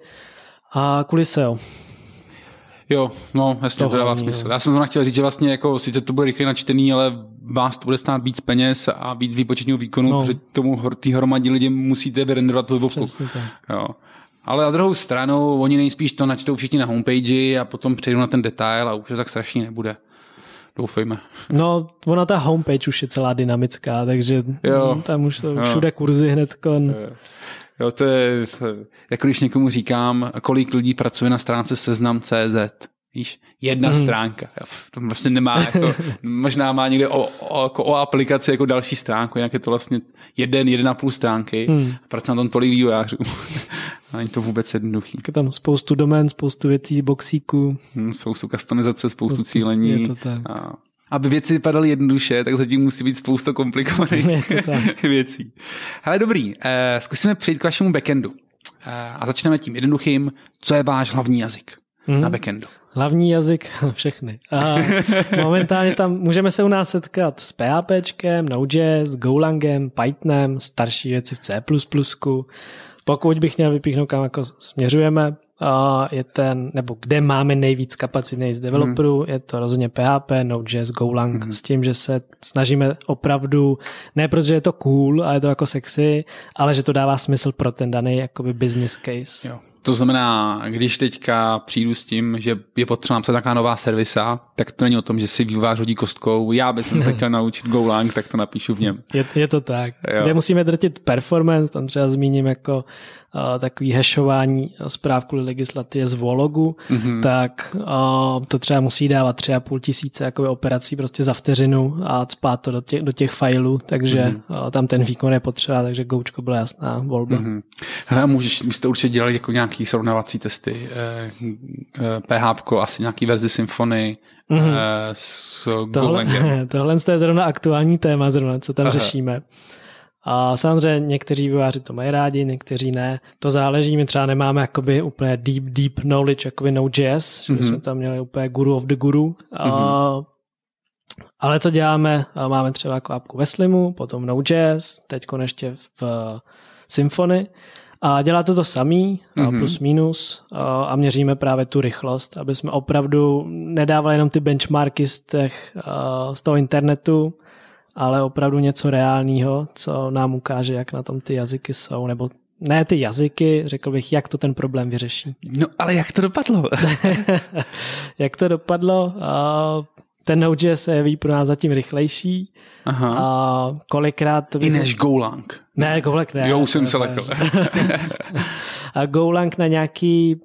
Speaker 3: a kvůli SEO.
Speaker 2: jo, no, jasně, to,
Speaker 3: To
Speaker 2: dává smysl.
Speaker 3: jo.
Speaker 2: Já jsem zrovna chtěl říct, že vlastně jako sice to bude rychle načtený, ale vás to bude stát víc peněz a víc výpočetního výkonu,
Speaker 3: No.
Speaker 2: protože tomu tý hromadě lidem musíte vyrenderovat webovku. Jo. Ale na druhou stranu, oni nejspíš to načtou všichni na homepage a potom přejdou na ten detail a už to tak strašně nebude. Doufejme.
Speaker 3: No, ona ta homepage už je celá dynamická, takže
Speaker 2: Jo.
Speaker 3: tam už
Speaker 2: Jo.
Speaker 3: všude kurzy hned kon.
Speaker 2: Jo, to je, jako když někomu říkám, kolik lidí pracuje na stránce seznam.cz. Víš, jedna hmm. stránka. To vlastně nemá, jako, [LAUGHS] možná má někde o, o, jako o aplikaci jako další stránku, jinak je to vlastně jeden, jeden a půl stránky. Hmm. Pracuje na tom tolik vývojářů. [LAUGHS] Není to vůbec jednoduchý.
Speaker 3: Je tam spoustu domén, spoustu věcí, boxíků.
Speaker 2: Hmm, Spoustu customizace, spoustu
Speaker 3: Prostě
Speaker 2: cílení.
Speaker 3: je to tak.
Speaker 2: A aby věci vypadaly jednoduše, tak zatím musí být spousta komplikovaných
Speaker 3: Je to tak. [LAUGHS]
Speaker 2: věcí. Ale dobrý, eh, zkusíme přejít k vašemu backendu. Eh, a začneme tím jednoduchým. Co je váš hlavní jazyk
Speaker 3: Mhm.
Speaker 2: na backendu?
Speaker 3: Hlavní jazyk, [LAUGHS] všechny. A [LAUGHS] momentálně tam můžeme se u nás setkat s PHPčkem, Node.js, Golangem, Pythonem, starší věci v C++. Pokud bych měl vypíchnout, kam jako směřujeme, je ten, nebo kde máme nejvíc kapacit nejvíc developerů, hmm. je to rozhodně PHP, Node.js, Golang, hmm. s tím, že se snažíme opravdu, ne protože je to cool a je to jako sexy, ale že to dává smysl pro ten daný jakoby business case.
Speaker 2: Jo. To znamená, když teďka přijdu s tím, že je potřeba napsat taková nová servisa, tak to není o tom, že si vývojář hodí kostkou. Já bych se chtěl [LAUGHS] naučit Golang, tak to napíšu v něm.
Speaker 3: Je, je to tak.
Speaker 2: Jo.
Speaker 3: Kde musíme drtit performance, tam třeba zmíním jako takový hashování zpráv kvůli legislativě z Vologu, mm-hmm. tak uh, to třeba musí dávat tři a půl tisíce jakoby operací prostě za vteřinu a spát to do těch, do těch failů, takže mm-hmm. uh, tam ten výkon je potřeba, takže Goučko byla jasná volba. Mm-hmm.
Speaker 2: Hele, můžeš, vy jste určitě dělali jako nějaký srovnávací testy. Eh, eh, PHP, asi nějaký verzi Symfony mm-hmm. s
Speaker 3: Tohle, [LAUGHS] tohle je zrovna aktuální téma, zrovna, co tam Aha. řešíme. A samozřejmě někteří vývojáři to mají rádi, někteří ne. To záleží, my třeba nemáme jakoby úplně deep, deep knowledge, jakoby Node.js, mm-hmm. že
Speaker 2: Mhm.
Speaker 3: jsme tam měli úplně guru of the guru. Mm-hmm. A, ale co děláme? Máme třeba jako apku ve Slimu, potom Node.js, teď ještě v Symfony a dělá to to samý, mm-hmm. plus minus a, měříme právě tu rychlost, aby jsme opravdu nedávali jenom ty benchmarky z, těch, z toho internetu, ale opravdu něco reálného, co nám ukáže, jak na tom ty jazyky jsou, nebo ne ty jazyky, řekl bych, jak to ten problém vyřeší.
Speaker 2: No ale jak to dopadlo? [LAUGHS]
Speaker 3: jak to dopadlo? Ten Node.js je ví pro nás zatím rychlejší.
Speaker 2: Aha.
Speaker 3: A kolikrát... To
Speaker 2: I než Golang.
Speaker 3: Ne, Golang ne.
Speaker 2: Jo, už jsem se lekl. [LAUGHS]
Speaker 3: a Golang na nějaký,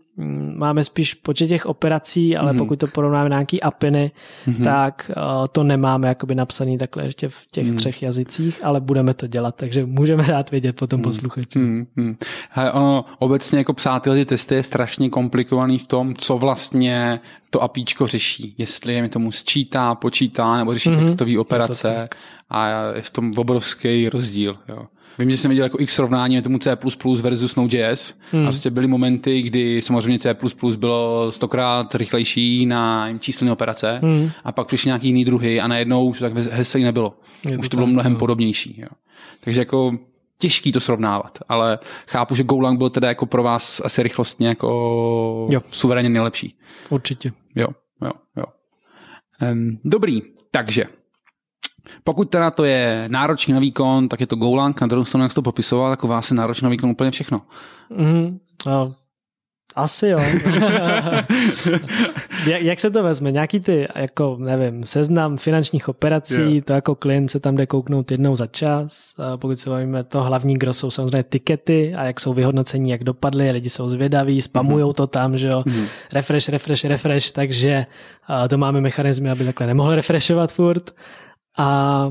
Speaker 3: máme spíš počet těch operací, ale mm-hmm. pokud to porovnáme na nějaký apiny, mm-hmm. tak uh, to nemáme jakoby napsaný takhle ještě v těch mm. třech jazycích, ale budeme to dělat, takže můžeme dát vědět potom mm. posluchačům.
Speaker 2: Mm, mm. He, ono obecně jako psát tyhle testy je strašně komplikovaný v tom, co vlastně to APIčko řeší. Jestli je mi tomu sčítá, počítá, nebo řeší mm-hmm. textové operace a je v tom obrovský rozdíl. Jo. Vím, že jsem viděl jako x srovnání tomu C++ versus Node.js. Hmm. A prostě byly momenty, kdy samozřejmě C++ bylo stokrát rychlejší na číselné operace hmm. a pak přišly nějaký jiný druhy a najednou už tak hezky nebylo. Je už to, to bylo mnohem no. podobnější. Jo. Takže jako těžký to srovnávat, ale chápu, že Golang byl teda jako pro vás asi rychlostně jako jo. suverénně nejlepší.
Speaker 3: Určitě.
Speaker 2: Jo, jo, jo. Um, dobrý, takže pokud teda to je náročný na výkon, tak je to Golang, na druhou stranu, jak to popisoval, tak u vás je náročný na výkon úplně všechno.
Speaker 3: Mm, no, asi jo. [LAUGHS] jak, jak se to vezme? Nějaký ty, jako nevím, seznam finančních operací, yeah. to jako klient se tam jde kouknout jednou za čas. A pokud se bavíme, to hlavní gro jsou samozřejmě tikety a jak jsou vyhodnocení, jak dopadly, lidi jsou zvědaví, spamujou mm-hmm. to tam, že jo, mm-hmm. refresh, refresh, refresh, takže to máme mechanizmy, aby takhle nemohl [LAUGHS] refreshovat furt. A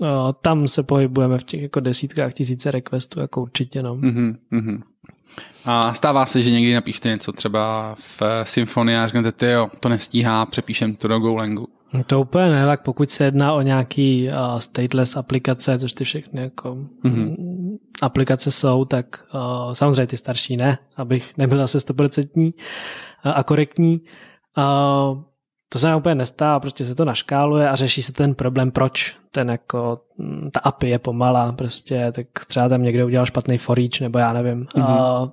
Speaker 3: o, tam se pohybujeme v těch jako desítkách tisíce requestů, jako určitě. No.
Speaker 2: Mm-hmm. A stává se, že někdy napíšte něco třeba v Symfonii a řeknete, jo, to nestíhá, přepíšem to do Golangu.
Speaker 3: No to úplně ne, tak pokud se jedná o nějaký uh, stateless aplikace, což ty všechny jako mm-hmm. aplikace jsou, tak uh, samozřejmě ty starší ne, abych nebyl zase stoprocentní uh, a korektní. Uh, to se nám úplně nestává, prostě se to naškáluje a řeší se ten problém, proč ten jako, ta API je pomalá, prostě, tak třeba tam někdo udělal špatný for each, nebo já nevím. Mm-hmm. Uh,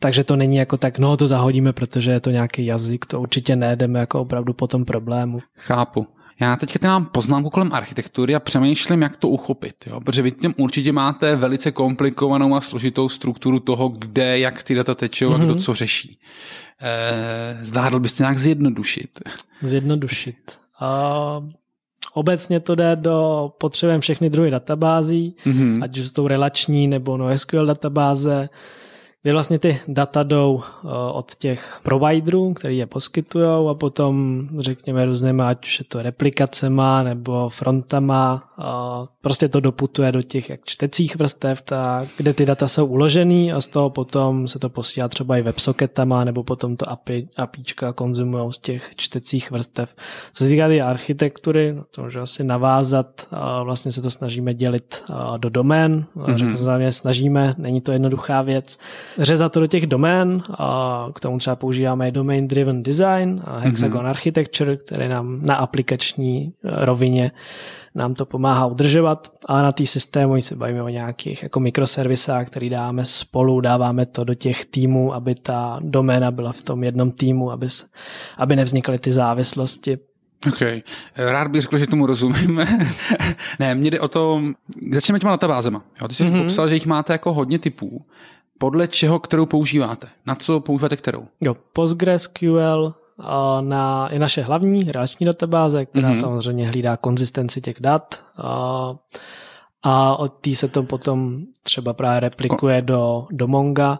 Speaker 3: takže to není jako tak, no to zahodíme, protože je to nějaký jazyk, to určitě nejdeme jako opravdu po tom problému.
Speaker 2: Chápu. Já teď mám poznámku kolem architektury a přemýšlím, jak to uchopit. Jo? Protože vy tím určitě máte velice komplikovanou a složitou strukturu toho, kde, jak ty data tečou mm-hmm. a kdo co řeší. Eh, zvládl byste nějak zjednodušit?
Speaker 3: Zjednodušit. Uh, obecně to jde do potřebujeme všechny druhy databází, mm-hmm. ať už jsou relační nebo NoSQL databáze, kdy vlastně ty data jdou uh, od těch providerů, který je poskytují a potom řekněme různýma, ať už je to replikacema nebo frontama, prostě to doputuje do těch jak čtecích vrstev, tak, kde ty data jsou uložený a z toho potom se to posílá třeba i websocketama nebo potom to API, APIčka konzumují z těch čtecích vrstev. Co se týká té architektury, no to můžu asi navázat, vlastně se to snažíme dělit do domén, mm-hmm. snažíme, není to jednoduchá věc, řezat to do těch domén, a k tomu třeba používáme domain driven design a hexagon mm-hmm. architecture, který nám na aplikační rovině nám to pomáhá udržovat, a na té systému se bavíme o nějakých jako mikroservisách, který dáme spolu, dáváme to do těch týmů, aby ta doména byla v tom jednom týmu, aby, aby nevznikaly ty závislosti.
Speaker 2: OK. Rád bych řekl, že tomu rozumím. [LAUGHS] ne, mně jde o to, začneme těma databázema. Jo, ty jsi mm-hmm. popsal, že jich máte jako hodně typů. Podle čeho, kterou používáte? Na co používáte kterou?
Speaker 3: Jo, PostgreSQL na, je naše hlavní relační databáze, která mm-hmm. samozřejmě hlídá konzistenci těch dat a, a od té se to potom třeba právě replikuje do, do Monga,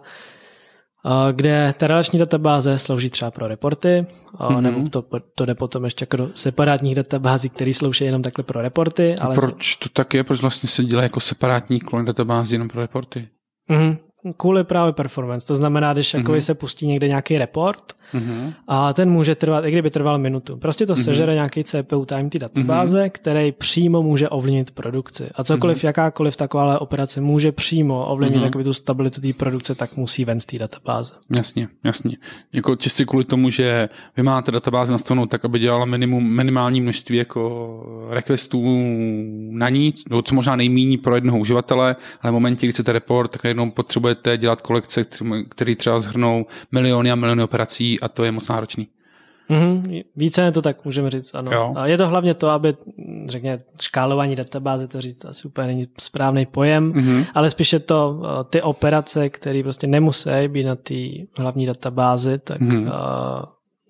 Speaker 3: a, kde ta relační databáze slouží třeba pro reporty, a, mm-hmm. nebo to, to jde potom ještě jako do separátních databází, které slouží jenom takhle pro reporty.
Speaker 2: Ale proč to tak je? Proč vlastně se dělá jako separátní klon databází jenom pro reporty?
Speaker 3: Mm-hmm. Kvůli právě performance. To znamená, když mm-hmm. se pustí někde nějaký report, mm-hmm. a ten může trvat, i kdyby trval minutu. Prostě to mm-hmm. sežere nějaký CPU time ty databáze, mm-hmm. který přímo může ovlivnit produkci. A cokoliv, mm-hmm. jakákoliv taková operace může přímo ovlivnit mm-hmm. tu stabilitu té produkce, tak musí ven z té databáze.
Speaker 2: Jasně, jasně. Jako čistě kvůli tomu, že vy máte databázi nastavenou tak, aby dělala minimum, minimální množství jako requestů na ní, no, co možná nejméně pro jednoho uživatele, ale v momentě, kdy chcete report, tak jednou potřebujete dělat kolekce, které třeba zhrnou miliony a miliony operací a to je moc náročný.
Speaker 3: Mm-hmm. Více to tak můžeme říct, ano. Jo. A je to hlavně to, aby, řekněme, škálování databáze, to říct asi úplně není správný pojem, mm-hmm. ale spíše to eh, ty operace, které prostě nemusí být na té hlavní databázi, tak mm-hmm.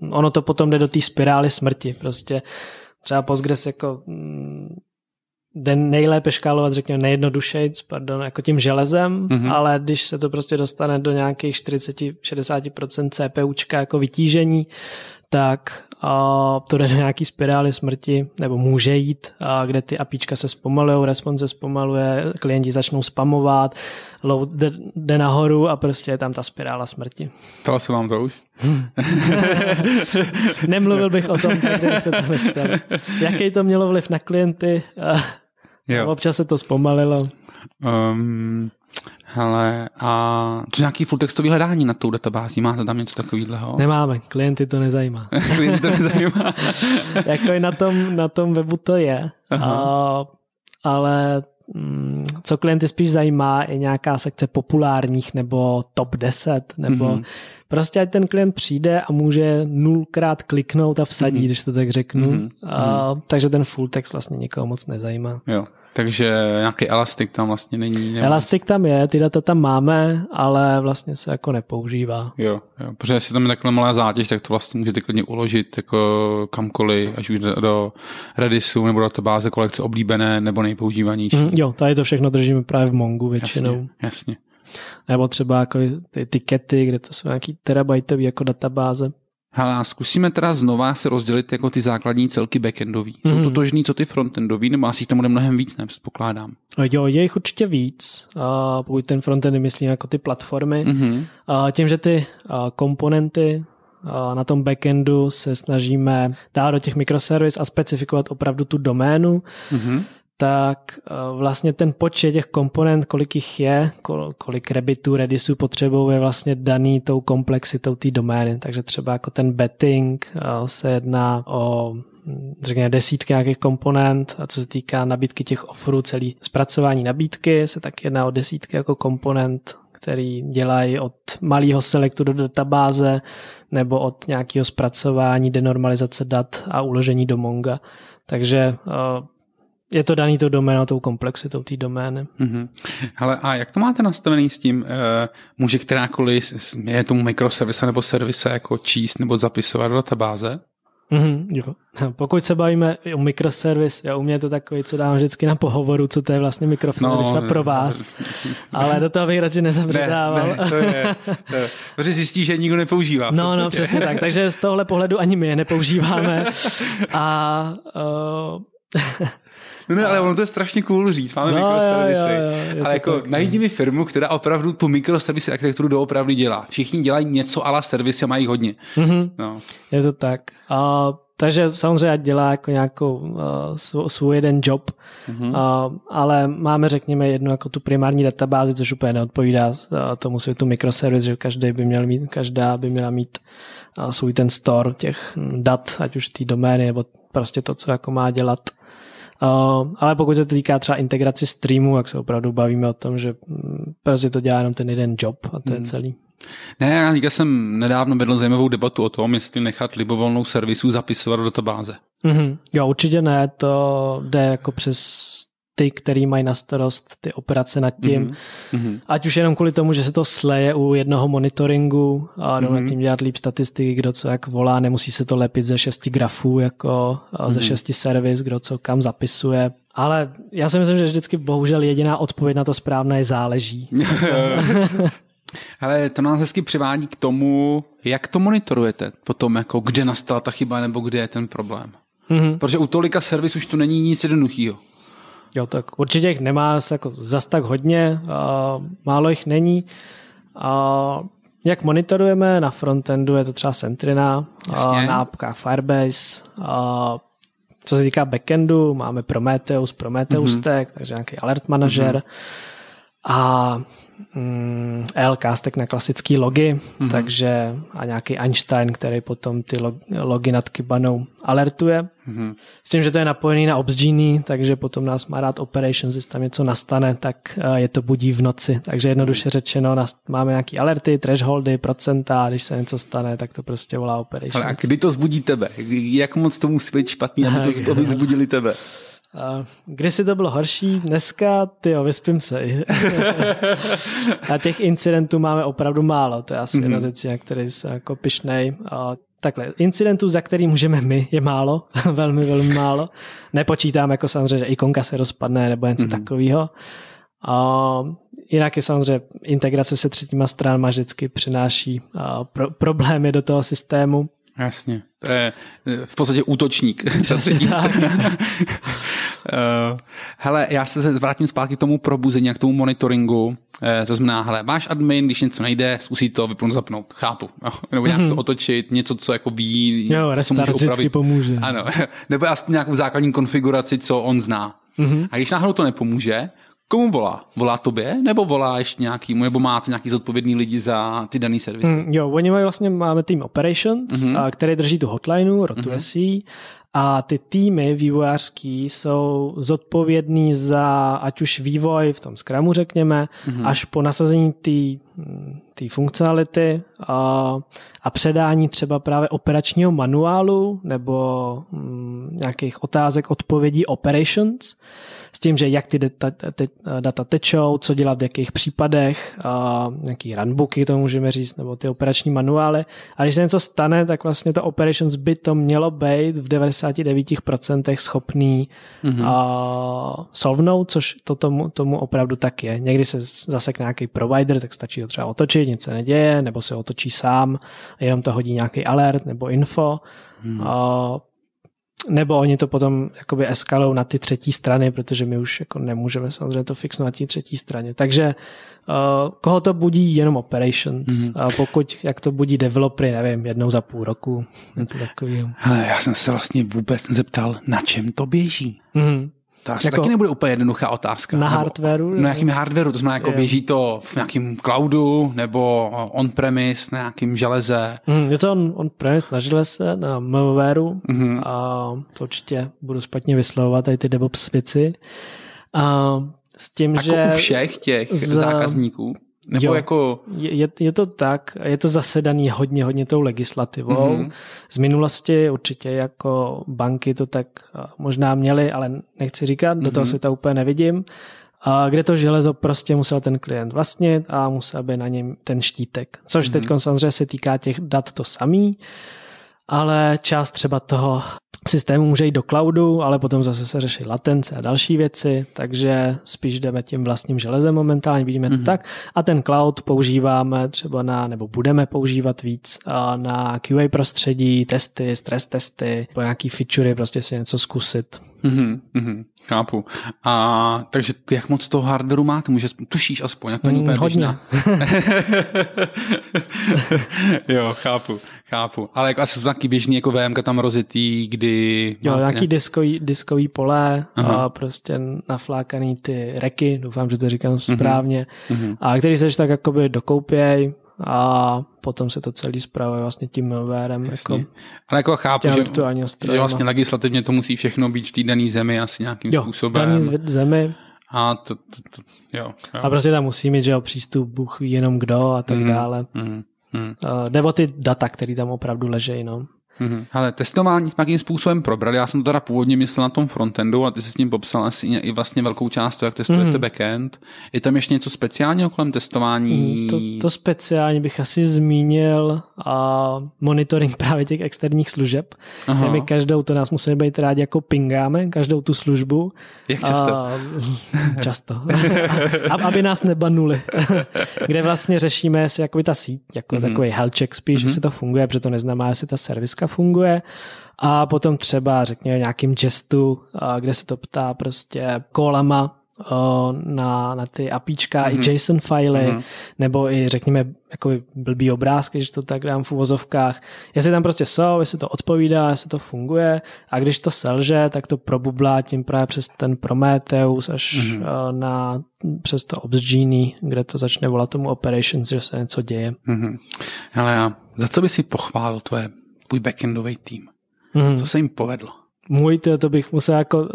Speaker 3: uh, ono to potom jde do té spirály smrti. Prostě třeba Postgres jako mm, den nejlépe škálovat, řekněme, nejjednodušejc, pardon, jako tím železem, mm-hmm. ale když se to prostě dostane do nějakých 40-60% CPUčka jako vytížení, tak a to jde do nějaký spirály smrti, nebo může jít, a kde ty apíčka se zpomalují, response se zpomaluje, klienti začnou spamovat, load jde, jde nahoru a prostě je tam ta spirála smrti.
Speaker 2: Stalo se vám to už? [LAUGHS]
Speaker 3: Nemluvil bych o tom, kdyby se to nestalo. Jaký to mělo vliv na klienty? Jo. Občas se to zpomalilo. Um,
Speaker 2: hele, a co nějaký full textový hledání na tou databází? Máte tam něco takového?
Speaker 3: Nemáme, klienty to nezajímá. [LAUGHS]
Speaker 2: klienty to nezajímá. [LAUGHS]
Speaker 3: jako i na tom, na tom webu to je. A, ale mm, co klienty spíš zajímá, je nějaká sekce populárních nebo top 10, nebo mm-hmm. prostě ať ten klient přijde a může nulkrát kliknout a vsadit, mm-hmm. když to tak řeknu. Mm-hmm. A, takže ten full text vlastně nikoho moc nezajímá.
Speaker 2: Jo. Takže nějaký elastik tam vlastně není. Nemáš.
Speaker 3: Elastik tam je, ty data tam máme, ale vlastně se jako nepoužívá.
Speaker 2: Jo, jo protože jestli tam je takhle malá zátěž, tak to vlastně můžete klidně uložit jako kamkoliv, až už do, Redisu nebo do databáze kolekce oblíbené nebo nejpoužívanější. Mm,
Speaker 3: jo, tady to všechno držíme právě v Mongu většinou.
Speaker 2: Jasně, jasně.
Speaker 3: Nebo třeba jako ty etikety, kde to jsou nějaký terabajtový jako databáze.
Speaker 2: Hele, zkusíme teda znova se rozdělit jako ty základní celky backendový. Jsou mm. totožný co ty frontendový, nebo asi tam bude mnohem víc, ne? Předpokládám.
Speaker 3: Jo, je jich určitě víc, a pokud ten frontend myslím jako ty platformy. Mm-hmm. A tím, že ty komponenty na tom backendu se snažíme dát do těch mikroservis a specifikovat opravdu tu doménu, mm-hmm tak eh, vlastně ten počet těch komponent, kolik jich je, kolik rebitů, redisů potřebuje, je vlastně daný tou komplexitou té domény. Takže třeba jako ten betting eh, se jedná o hm, řekněme desítky nějakých komponent a co se týká nabídky těch offerů, celý zpracování nabídky se tak jedná o desítky jako komponent, který dělají od malého selektu do databáze nebo od nějakého zpracování, denormalizace dat a uložení do Monga. Takže eh, je to daný tou doménou, tou komplexitou té domény. Mm-hmm.
Speaker 2: Hele, a jak to máte nastavený s tím, uh, může kterákoliv, je tomu mikroservise nebo servise jako číst nebo zapisovat do databáze?
Speaker 3: Mm-hmm, jo. Pokud se bavíme o mikroservis, já u mě je to takový, co dám vždycky na pohovoru, co to je vlastně mikroservis no, pro vás, ale do toho bych radši nezabředával.
Speaker 2: Ne, ne, to je, to je, protože zjistí, že nikdo nepoužívá.
Speaker 3: No, no, přesně tak, takže z tohle pohledu ani my je nepoužíváme a uh,
Speaker 2: No ne, ale ono to je strašně cool říct, máme no, mikroservisy. Jo, jo, jo, ale jako tak, najdi mi firmu, která opravdu tu mikroservisy architekturu doopravdy dělá. Všichni dělají něco ala servisy a mají hodně. Mm-hmm.
Speaker 3: No. Je to tak. A takže samozřejmě dělá jako nějakou uh, svůj jeden job, mm-hmm. uh, ale máme řekněme jednu jako tu primární databázi, což úplně neodpovídá uh, tomu světu mikroservis, že každý by měl mít, každá by měla mít uh, svůj ten store těch dat, ať už té domény nebo prostě to, co jako má dělat ale pokud se to týká třeba integraci streamu, jak se opravdu bavíme o tom, že mm, prostě to dělá jenom ten jeden job a to hmm. je celý.
Speaker 2: Ne, já jsem nedávno vedl zajímavou debatu o tom, jestli nechat libovolnou servisu zapisovat do databáze.
Speaker 3: Mm-hmm. Jo, určitě ne, to jde jako přes ty, který mají na starost ty operace nad tím. Mm-hmm. Ať už jenom kvůli tomu, že se to sleje u jednoho monitoringu a jdou mm-hmm. nad tím dělat líp statistiky, kdo co jak volá, nemusí se to lepit ze šesti grafů, jako mm-hmm. ze šesti servis, kdo co kam zapisuje. Ale já si myslím, že vždycky bohužel jediná odpověď na to správné záleží. [LAUGHS] [LAUGHS]
Speaker 2: Ale to nás hezky přivádí k tomu, jak to monitorujete potom, jako kde nastala ta chyba nebo kde je ten problém. Mm-hmm. Protože u tolika servis už to není nic jednoduchého.
Speaker 3: Jo, tak určitě jich nemá jako zas tak hodně, uh, málo jich není. Uh, Jak monitorujeme, na frontendu je to třeba Sentrina,
Speaker 2: Jasně.
Speaker 3: na apkách Firebase, co se týká backendu, máme Prometheus, Prometheus mm-hmm. Stack, takže nějaký alert manager mm-hmm. A mm, LCastek na klasický logy, mm-hmm. takže a nějaký Einstein, který potom ty log, logy nad Kibanou alertuje. Mm-hmm. S tím, že to je napojený na OpsGenie, takže potom nás má rád Operations, když tam něco nastane, tak je to budí v noci. Takže jednoduše řečeno, máme nějaký alerty, thresholdy, procenta, když se něco stane, tak to prostě volá Operations.
Speaker 2: Ale a kdy to zbudí tebe? Jak moc to musí být špatný, aby to [LAUGHS] aby zbudili tebe?
Speaker 3: Kdy si to bylo horší, dneska, ty vyspím se. [LAUGHS] a těch incidentů máme opravdu málo, to je asi mm-hmm. jedna z věcí, na který se jako pišnej. A takhle, incidentů, za který můžeme my, je málo, [LAUGHS] velmi, velmi málo. Nepočítám jako samozřejmě, že ikonka se rozpadne nebo něco mm-hmm. takového. A jinak je samozřejmě integrace se třetíma stranama vždycky přináší pro, problémy do toho systému.
Speaker 2: Jasně. To je v podstatě útočník. [LAUGHS] hele, já se vrátím zpátky k tomu probuzení a k tomu monitoringu. To znamená, hele, váš admin, když něco nejde, zkusí to vypnout, zapnout. Chápu. [LAUGHS] Nebo nějak to otočit, něco, co jako ví,
Speaker 3: jo, může vždycky pomůže.
Speaker 2: Ano. [LAUGHS] Nebo aspoň nějakou základní konfiguraci, co on zná. Mm-hmm. A když náhodou to nepomůže, Komu volá? Volá tobě nebo volá ještě nějakýmu, nebo máte nějaký zodpovědný lidi za ty daný servisy?
Speaker 3: Mm, jo, oni mají vlastně, máme tým operations, mm-hmm. a, který drží tu hotlineu, rotuje mm-hmm. si a ty týmy vývojářský jsou zodpovědní za ať už vývoj v tom Scrumu, řekněme, mm-hmm. až po nasazení té funkcionality a, a předání třeba právě operačního manuálu nebo mm, nějakých otázek, odpovědí operations s tím, že jak ty data, te, data tečou, co dělat v jakých případech, a nějaký runbooky to můžeme říct, nebo ty operační manuály. A když se něco stane, tak vlastně to operations by to mělo být v 99% schopný mm-hmm. a, solvnout, což to tomu, tomu opravdu tak je. Někdy se zasekne nějaký provider, tak stačí to třeba otočit, nic se neděje, nebo se otočí sám, jenom to hodí nějaký alert nebo info. Hmm. A nebo oni to potom jakoby eskalou na ty třetí strany, protože my už jako nemůžeme samozřejmě to fixovat na té třetí straně. Takže uh, koho to budí jenom operations mm-hmm. a pokud jak to budí developery, nevím, jednou za půl roku, něco takového.
Speaker 2: Hele, já jsem se vlastně vůbec nezeptal, na čem to běží. Mm-hmm. To asi jako taky nebude úplně jednoduchá otázka.
Speaker 3: Na nebo, hardwareu?
Speaker 2: Na jakým hardwareu, to znamená, jako je. běží to v nějakém cloudu nebo on-premise, na nějakým železe?
Speaker 3: Mm, je to on, on-premise na železe, na malwareu mm-hmm. a to určitě budu špatně vyslovovat, tady ty DevOps věci. A s tím,
Speaker 2: jako
Speaker 3: že...
Speaker 2: u všech těch z... zákazníků? Nebo jo, jako...
Speaker 3: je, je to tak, je to zasedaný hodně, hodně tou legislativou. Mm-hmm. Z minulosti určitě jako banky to tak možná měly, ale nechci říkat, mm-hmm. do toho mhm. světa úplně nevidím. A kde to železo prostě musel ten klient vlastnit a musel by na něm ten štítek. Což mm-hmm. teď samozřejmě se týká těch dat to samý, ale část třeba toho systému může jít do cloudu, ale potom zase se řeší latence a další věci, takže spíš jdeme tím vlastním železem momentálně, vidíme to mm-hmm. tak. A ten cloud používáme třeba na, nebo budeme používat víc na QA prostředí, testy, stres testy, po nějaký featurey, prostě si něco zkusit.
Speaker 2: Mm-hmm, chápu. A takže jak moc toho hardwareu máte? Může, tušíš aspoň, jak to mm,
Speaker 3: Hodně. [LAUGHS]
Speaker 2: jo, chápu, chápu. Ale jako asi taky běžný jako VMK tam rozitý, kdy...
Speaker 3: Jo, nějaký diskový, diskový pole Aha. a prostě naflákaný ty reky, doufám, že to říkám mhm. správně, mm-hmm. a který seš tak jakoby dokoupěj, a potom se to celý zpravuje vlastně tím malwarem. Jako
Speaker 2: Ale jako chápu, že, že vlastně legislativně to musí všechno být v té dané zemi asi nějakým
Speaker 3: jo,
Speaker 2: způsobem.
Speaker 3: daný zemi.
Speaker 2: A to, to, to jo, jo.
Speaker 3: A prostě tam musí mít, že jo, přístup Bůh ví jenom kdo a tak mm, dále. Mm, mm. Uh, nebo ty data, které tam opravdu ležejí, no.
Speaker 2: Mm-hmm. Ale testování nějakým způsobem probrali. Já jsem to teda původně myslel na tom frontendu, ale ty jsi s tím popsal asi i vlastně velkou část to, jak testujete mm. backend. Je tam ještě něco speciálního kolem testování?
Speaker 3: Mm, to, to speciálně bych asi zmínil a monitoring [LAUGHS] právě těch externích služeb. Aha. My každou, to nás musíme být rádi, jako pingáme, každou tu službu.
Speaker 2: Jak často? A, [LAUGHS]
Speaker 3: často. a, aby nás nebanuli. [LAUGHS] Kde vlastně řešíme, jestli jako ta síť, jako mm-hmm. takový health check spíš, mm-hmm. jestli to funguje, protože to neznamená, jestli ta serviska funguje a potom třeba řekněme nějakým gestu, kde se to ptá prostě kolama, o, na, na ty APIčka
Speaker 2: Mhm.
Speaker 3: i JSON filey,
Speaker 2: Mhm.
Speaker 3: nebo i řekněme jako blbý obrázky, když to tak dám v uvozovkách. Jestli tam prostě jsou, jestli to odpovídá, jestli to funguje a když to selže, tak to probublá tím právě přes ten Prometheus až
Speaker 2: Mhm.
Speaker 3: o, na přes to Ops Genie, kde to začne volat tomu operations, že se něco děje.
Speaker 2: Mhm. Hele, a za co by si pochválil tvoje, tvůj backendový tým?
Speaker 3: Mhm.
Speaker 2: Co se jim povedlo?
Speaker 3: Můj, to, to bych musel jako uh,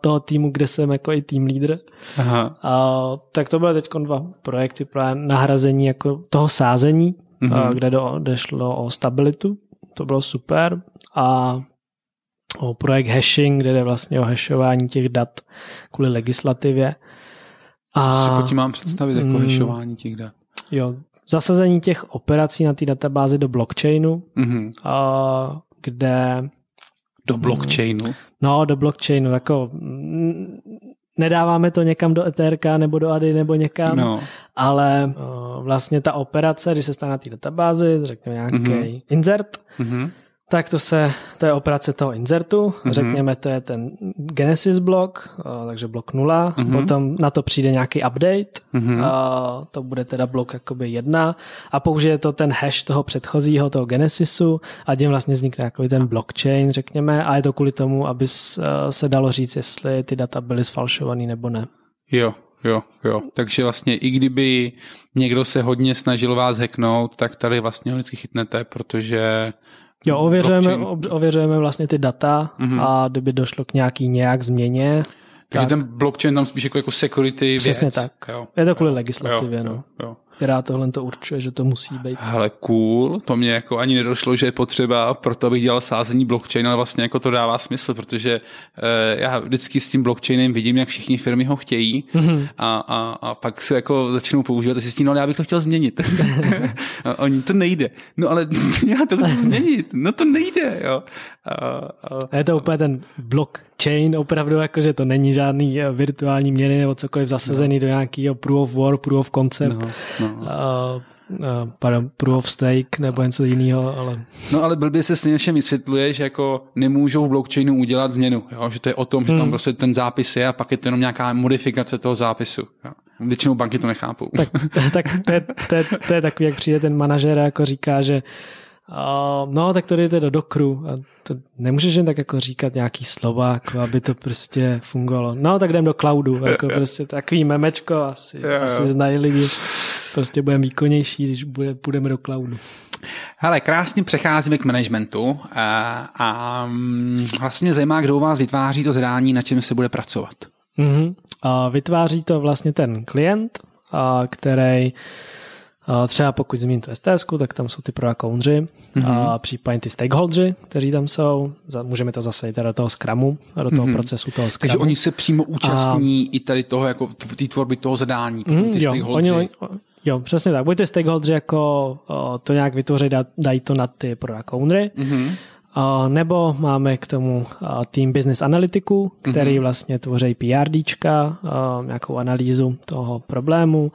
Speaker 3: toho týmu, kde jsem jako i tým leader.
Speaker 2: Aha.
Speaker 3: Uh, tak to byly teď dva projekty pro nahrazení jako toho sázení,
Speaker 2: Mhm.
Speaker 3: mm-hmm. uh, kde, do, kde šlo o stabilitu. To bylo super. A o projekt hashing, kde jde vlastně o hashování těch dat kvůli legislativě.
Speaker 2: A...
Speaker 3: A
Speaker 2: Co si mám představit jako
Speaker 3: Mm.
Speaker 2: hashování těch dat?
Speaker 3: jo, zasazení těch operací na té databázi do blockchainu,
Speaker 2: Mhm.
Speaker 3: uh, kde
Speaker 2: Do blockchainu.
Speaker 3: No, do blockchainu, jako nedáváme to někam do Etherka nebo do ADY nebo někam,
Speaker 2: No.
Speaker 3: ale uh, vlastně ta operace, když se stane na té databázi, řekněme nějaký
Speaker 2: Mhm.
Speaker 3: mm-hmm. insert,
Speaker 2: Mhm.
Speaker 3: Tak to se, to je operace toho insertu,
Speaker 2: Mhm.
Speaker 3: mm-hmm. řekněme, to je ten Genesis blok, uh, takže blok 0,
Speaker 2: Mhm.
Speaker 3: mm-hmm. potom na to přijde nějaký update,
Speaker 2: Mhm.
Speaker 3: uh, to bude teda blok jakoby jedna a použije to ten hash toho předchozího, toho Genesisu a tím vlastně vznikne jako ten blockchain, řekněme, a je to kvůli tomu, aby uh, se dalo říct, jestli ty data byly sfalšovaný nebo ne.
Speaker 2: Jo, jo, jo. Takže vlastně i kdyby někdo se hodně snažil vás hacknout, tak tady vlastně ho vždycky chytnete, protože
Speaker 3: Jo, ověřujeme,
Speaker 2: blockchain-
Speaker 3: ob- ověřujeme vlastně ty data
Speaker 2: Mhm.
Speaker 3: a kdyby došlo k nějaký nějak změně,
Speaker 2: Takže
Speaker 3: tak.
Speaker 2: ten blockchain tam spíš jako, jako security
Speaker 3: Přesně
Speaker 2: věc.
Speaker 3: tak.
Speaker 2: Jo.
Speaker 3: je to kvůli
Speaker 2: Jo,
Speaker 3: legislativě,
Speaker 2: jo,
Speaker 3: no,
Speaker 2: jo.
Speaker 3: Která tohle to určuje, že to musí být.
Speaker 2: Hele, cool, to mě jako ani nedošlo, že je potřeba pro to, abych dělal sázení blockchain, ale vlastně jako to dává smysl, protože eh, já vždycky s tím blockchainem vidím, jak všichni firmy ho chtějí
Speaker 3: Mhm.
Speaker 2: a, a, a pak se jako začnou používat a zjistí, no ale já bych to chtěl změnit. [LAUGHS] a oni, to nejde. No ale [LAUGHS] já to chci změnit. No to nejde, jo. A, a,
Speaker 3: A je to úplně ten blockchain, opravdu jako, že to není žádný eh, virtuální měny nebo cokoliv zasazený do nějakého proof of work, proof of concept,
Speaker 2: no, no.
Speaker 3: uh, pardon, proof of stake nebo něco jiného, ale
Speaker 2: No ale blbě se stejně všem vysvětluje, že jako nemůžou v blockchainu udělat změnu, jo? že to je o tom, že tam
Speaker 3: Hmm.
Speaker 2: prostě ten zápis je a pak je to jenom nějaká modifikace toho zápisu. Jo? Většinou banky to nechápou.
Speaker 3: tak, [LAUGHS] tak to, je, to, je, to je takový, jak přijde ten manažer a jako říká, že uh, no, tak to dejte do dokru. A to nemůžeš jen tak jako říkat nějaký slova, jako aby to prostě fungovalo. No, tak jdem do cloudu. Jako [LAUGHS] prostě takový memečko asi,
Speaker 2: Jo, jo.
Speaker 3: asi znají lidi. Prostě budeme výkonnější, když bude, půjdeme do cloudu.
Speaker 2: Hele, krásně přecházíme k managementu a, a mm, vlastně zajímá, kdo u vás vytváří to zadání, na čem se bude pracovat.
Speaker 3: Mm-hmm. A vytváří to vlastně ten klient, a který třeba pokud zmíním to STS, tak tam jsou ty product ownři, mm-hmm. a případně ty stakeholdři, kteří tam jsou. Můžeme to zase do toho Scrumu a do toho mm-hmm. procesu toho Scrumu.
Speaker 2: Takže oni se přímo účastní a... i tady toho, jako té tvorby toho zadání,
Speaker 3: Mm,
Speaker 2: ty
Speaker 3: jo,
Speaker 2: stakeholdři.
Speaker 3: oni, oni, jo, přesně tak. Buď ty stakeholdři jako o, to nějak vytvoří, dají to na ty product ownery,
Speaker 2: Mhm.
Speaker 3: Nebo máme k tomu tým business analytiků, který vlastně tvoří PRDčka, nějakou analýzu toho problému.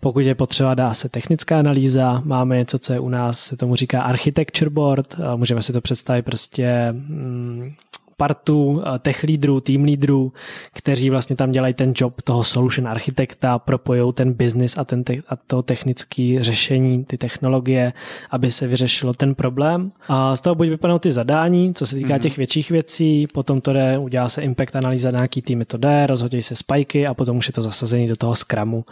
Speaker 3: Pokud je potřeba, dá se technická analýza. Máme něco, co je u nás, se tomu říká architecture board. Můžeme si to představit prostě mm, partu eh, tech lídrů, tým lídrů, kteří vlastně tam dělají ten job toho solution architekta, propojou ten business a, ten te- a to technické řešení, ty technologie, aby se vyřešilo ten problém. A z toho buď vypadnou ty zadání, co se týká těch větších věcí, potom to jde, udělá se impact analýza na nějaký týmy to jde, rozhodí se spajky a potom už je to zasazení do toho Scrumu.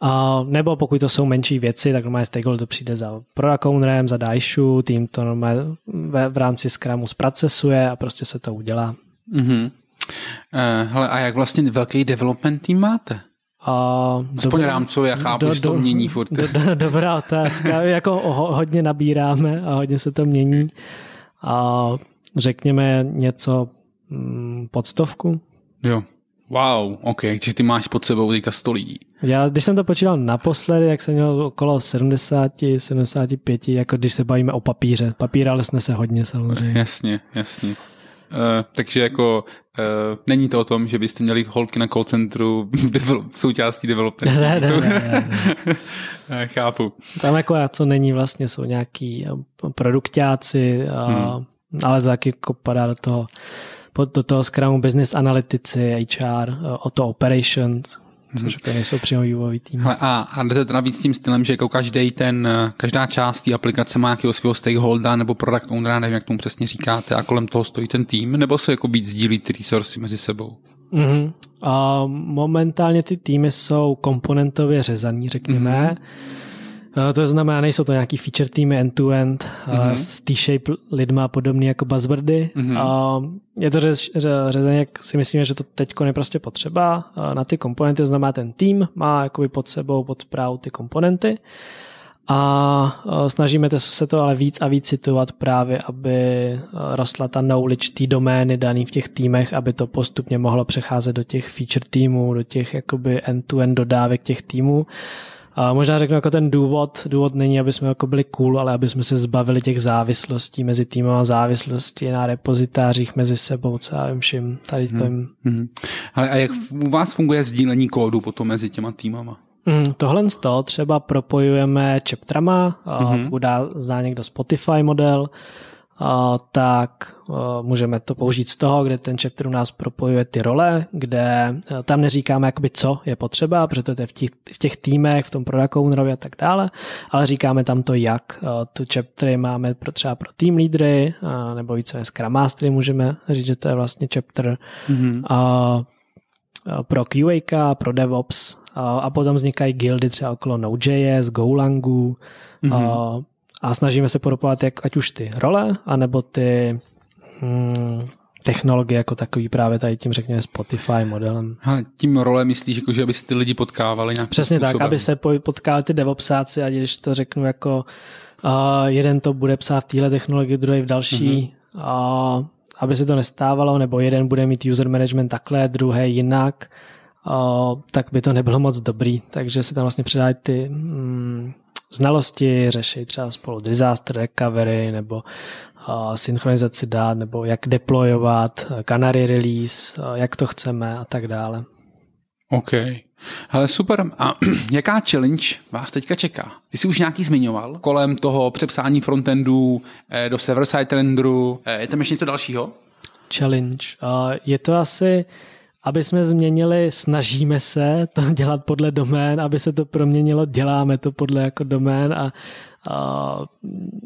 Speaker 3: A nebo pokud to jsou menší věci, tak normálně stakeholder to přijde za product ownerem, za Daishu, tým to normálně v, v rámci Scrumu zprocesuje a prostě se to udělá.
Speaker 2: Mhm. Eh, hele, a jak vlastně velký development tým máte?
Speaker 3: A
Speaker 2: Aspoň rámcově, já chápu, že to mění furt.
Speaker 3: Do, do, dobrá otázka. [LAUGHS] jako ho, hodně nabíráme a hodně se to mění. A řekněme něco mm, pod stovku.
Speaker 2: Jo. Wow, ok, takže ty máš pod sebou teďka 100 lidí.
Speaker 3: Já, když jsem to počítal naposledy, jak jsem měl okolo 70, 75, jako když se bavíme o papíře. Papír ale snese hodně samozřejmě.
Speaker 2: Jasně, jasně. Uh, takže jako uh, není to o tom, že byste měli holky na call centru develop, součástí developmentu. [LAUGHS]
Speaker 3: Ne, ne, ne, ne, [LAUGHS]
Speaker 2: Eh, Chápu.
Speaker 3: Tam jako co není vlastně, jsou nějaký produktáci,
Speaker 2: Hmm.
Speaker 3: ale to taky jako padá do toho do toho Scrumu business analytici, HR, o to operations, což jako nejsou přímo vývojový tým.
Speaker 2: Hele, a, a jdete to navíc tím stylem, že jako každý ten, každá část té aplikace má nějakého svého stakeholdera nebo product ownera, nevím, jak tomu přesně říkáte, a kolem toho stojí ten tým, nebo se jako víc sdílí ty resursy mezi sebou?
Speaker 3: Mm-hmm. A momentálně ty týmy jsou komponentově řezaný, řekněme. Mm-hmm. To znamená, nejsou to nějaký feature týmy end-to-end mm-hmm. s T-shape lidma podobný jako buzzwordy. Mm-hmm. Je to řez, řezaně, jak si myslíme, že to teď je prostě potřeba. Na ty komponenty to znamená, ten tým má jakoby pod sebou, pod zprávu ty komponenty a snažíme se to ale víc a víc situovat právě, aby rostla ta knowledge té domény daný v těch týmech, aby to postupně mohlo přecházet do těch feature týmů, do těch jakoby end-to-end dodávek těch týmů. A možná řeknu jako ten důvod, důvod není, aby jsme jako byli cool, ale aby jsme se zbavili těch závislostí mezi týmama, závislosti na repozitářích mezi sebou, co já vím vším tady tím. Hmm.
Speaker 2: Hmm. Ale a jak u vás funguje sdílení kódu potom mezi těma týmama?
Speaker 3: Mm, tohle z toho třeba propojujeme chaptrama, mm-hmm. pokud dá, zná někdo Spotify model, a, tak a, můžeme to použít z toho, kde ten chapter u nás propojuje ty role, kde a, tam neříkáme, jakoby, co je potřeba, protože to je v těch, v těch týmech, v tom product ownerovi a tak dále, ale říkáme tam to jak. A, tu chaptery máme pro, třeba pro team leadery, a, nebo více Scrum Mastery můžeme říct, že to je vlastně chapter. Mm-hmm. A, pro QA, pro DevOps a potom vznikají guildy třeba okolo Node.js, Golangu mm-hmm. a snažíme se propovat jak ať už ty role, anebo ty hmm, technologie jako takový právě tady tím řekněme Spotify modelem.
Speaker 2: Ale tím role myslíš, jako, že aby se ty lidi potkávali nějakým
Speaker 3: Přesně
Speaker 2: způsobem.
Speaker 3: tak, aby se potkali ty DevOpsáci a když to řeknu jako uh, jeden to bude psát v téhle technologii, druhý v další, mm-hmm. uh, aby se to nestávalo, nebo jeden bude mít user management takhle, druhý jinak, tak by to nebylo moc dobrý. Takže se tam vlastně předají ty mm, znalosti, řeší třeba spolu disaster recovery nebo synchronizaci dát, nebo jak deployovat, canary release, jak to chceme a tak dále.
Speaker 2: OK. Ale super. A [CLEARS THROAT] jaká challenge vás teďka čeká? Ty jsi už nějaký zmiňoval kolem toho přepsání frontendu eh, do server-side renderu. Eh, je tam ještě něco dalšího?
Speaker 3: Challenge. Je to asi aby jsme změnili, snažíme se to [LAUGHS] dělat podle domén, aby se to proměnilo, děláme to podle jako domén a, a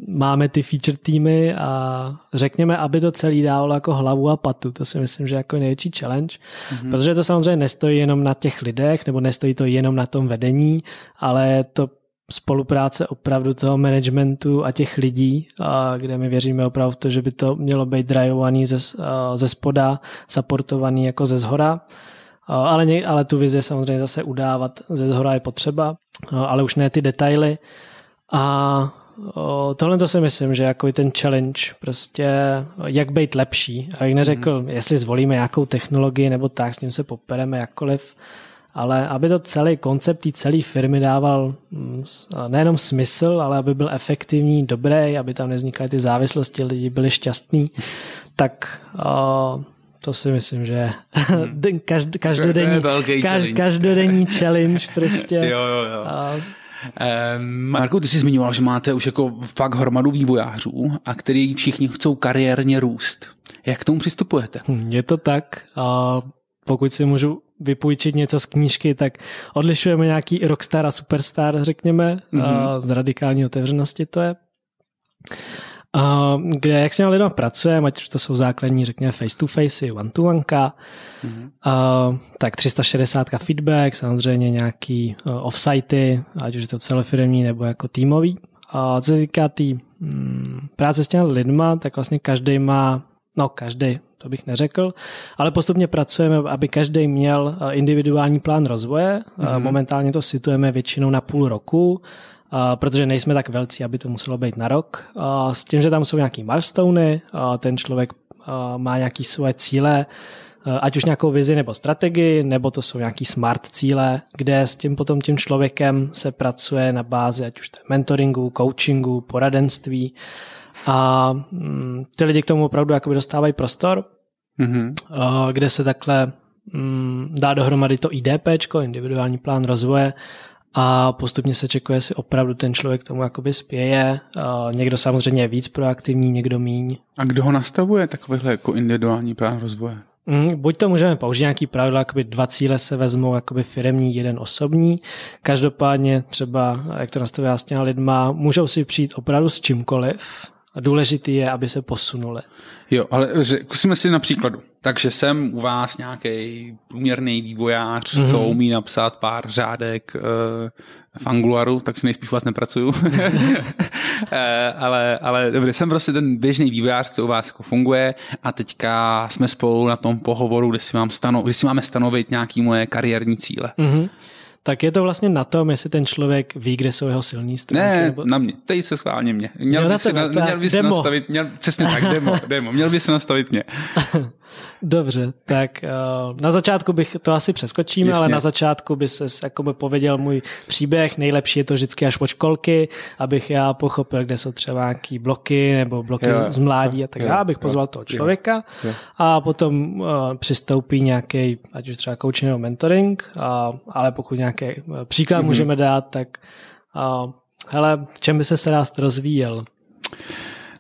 Speaker 3: máme ty feature týmy a řekněme, aby to celý dávalo jako hlavu a patu. To si myslím, že jako největší challenge, mm-hmm. protože to samozřejmě nestojí jenom na těch lidech, nebo nestojí to jenom na tom vedení, ale to spolupráce opravdu toho managementu a těch lidí, a kde my věříme opravdu to, že by to mělo být drivovaný ze, ze spoda, supportovaný jako ze zhora. Ale, ně, ale tu vizi samozřejmě zase udávat ze zhora je potřeba, ale už ne ty detaily. A tohle to si myslím, že jako ten challenge, prostě jak být lepší. A jak neřekl, mm. jestli zvolíme jakou technologii nebo tak, s ním se popereme jakkoliv, ale aby to celý koncept té celé firmy dával mm, nejenom smysl, ale aby byl efektivní, dobrý, aby tam nevznikaly ty závislosti, lidi byli šťastní, tak o, to si myslím, že hmm. [LAUGHS] každ, každodenní, kaž, každodenní challenge [LAUGHS] prostě.
Speaker 2: jo, jo, jo. A, Um, Marko, ty jsi zmiňoval, že máte už jako fakt hromadu vývojářů a který všichni chcou kariérně růst. Jak k tomu přistupujete?
Speaker 3: Hm, je to tak. A pokud si můžu vypůjčit něco z knížky, tak odlišujeme nějaký rockstar a superstar, řekněme, mm-hmm. z radikální otevřenosti to je. Kde, jak s těmi lidmi pracujeme, ať už to jsou základní, řekněme, face-to-face, one-to-one, mm-hmm. tak 360 feedback, samozřejmě nějaký offsitey, ať už je to celofirmní nebo jako týmový. A co se týká té tý, mm, práce s těmi lidma, tak vlastně každý má, no každý, to bych neřekl, ale postupně pracujeme, aby každý měl eh, individuální plán rozvoje. Mm-hmm. Momentálně to situujeme většinou na půl roku, eh, protože nejsme tak velcí, aby to muselo být na rok. S tím, že tam jsou nějaký milestony, ten člověk má nějaké svoje cíle, ať už nějakou vizi nebo strategii, nebo to jsou nějaký smart cíle, kde s tím potom tím člověkem se pracuje na bázi ať už mentoringu, coachingu, poradenství a mm, ty lidi k tomu opravdu jakoby dostávají prostor, mm-hmm. kde se takhle mm, dá dohromady to IDP, individuální plán rozvoje, a postupně se čekuje, jestli opravdu ten člověk tomu jakoby spěje. Někdo samozřejmě je víc proaktivní, někdo míň.
Speaker 2: A kdo ho nastavuje takovýhle jako individuální plán rozvoje?
Speaker 3: Mm, buď to můžeme použít nějaký pravidla, jakoby dva cíle se vezmou, jakoby firemní, jeden osobní. Každopádně třeba, jak to nastavuje s těma lidma, můžou si přijít opravdu s čímkoliv, a důležitý je, aby se posunuli.
Speaker 2: Jo, ale zkusíme si na příkladu. Takže jsem u vás nějaký průměrný vývojář, mm-hmm. co umí napsat pár řádek uh, v Angularu, takže nejspíš u vás nepracuju. uh, [LAUGHS] ale, ale dobře, jsem prostě ten běžný vývojář, co u vás jako funguje a teďka jsme spolu na tom pohovoru, kde si, mám stano, kde si máme stanovit nějaký moje kariérní cíle. Mm-hmm
Speaker 3: tak je to vlastně na tom, jestli ten člověk ví, kde jsou jeho silní stránky.
Speaker 2: Ne, nebo... na mě. Teď se schválně mě. Měl, by si, na, měl by si nastavit, měl, přesně tak, demo, [LAUGHS] demo, měl by si nastavit mě. [LAUGHS]
Speaker 3: Dobře, tak uh, na začátku bych to asi přeskočím, Jasně. ale na začátku by se jakoby pověděl můj příběh. Nejlepší je to vždycky až od školky, abych já pochopil, kde jsou třeba nějaký bloky nebo bloky jo, z mládí a tak dále, abych pozval toho člověka jo, jo. a potom uh, přistoupí nějaký, ať už třeba coaching nebo mentoring, uh, ale pokud nějaký uh, příklad mm-hmm. můžeme dát, tak uh, hele, čem by se se rád rozvíjel?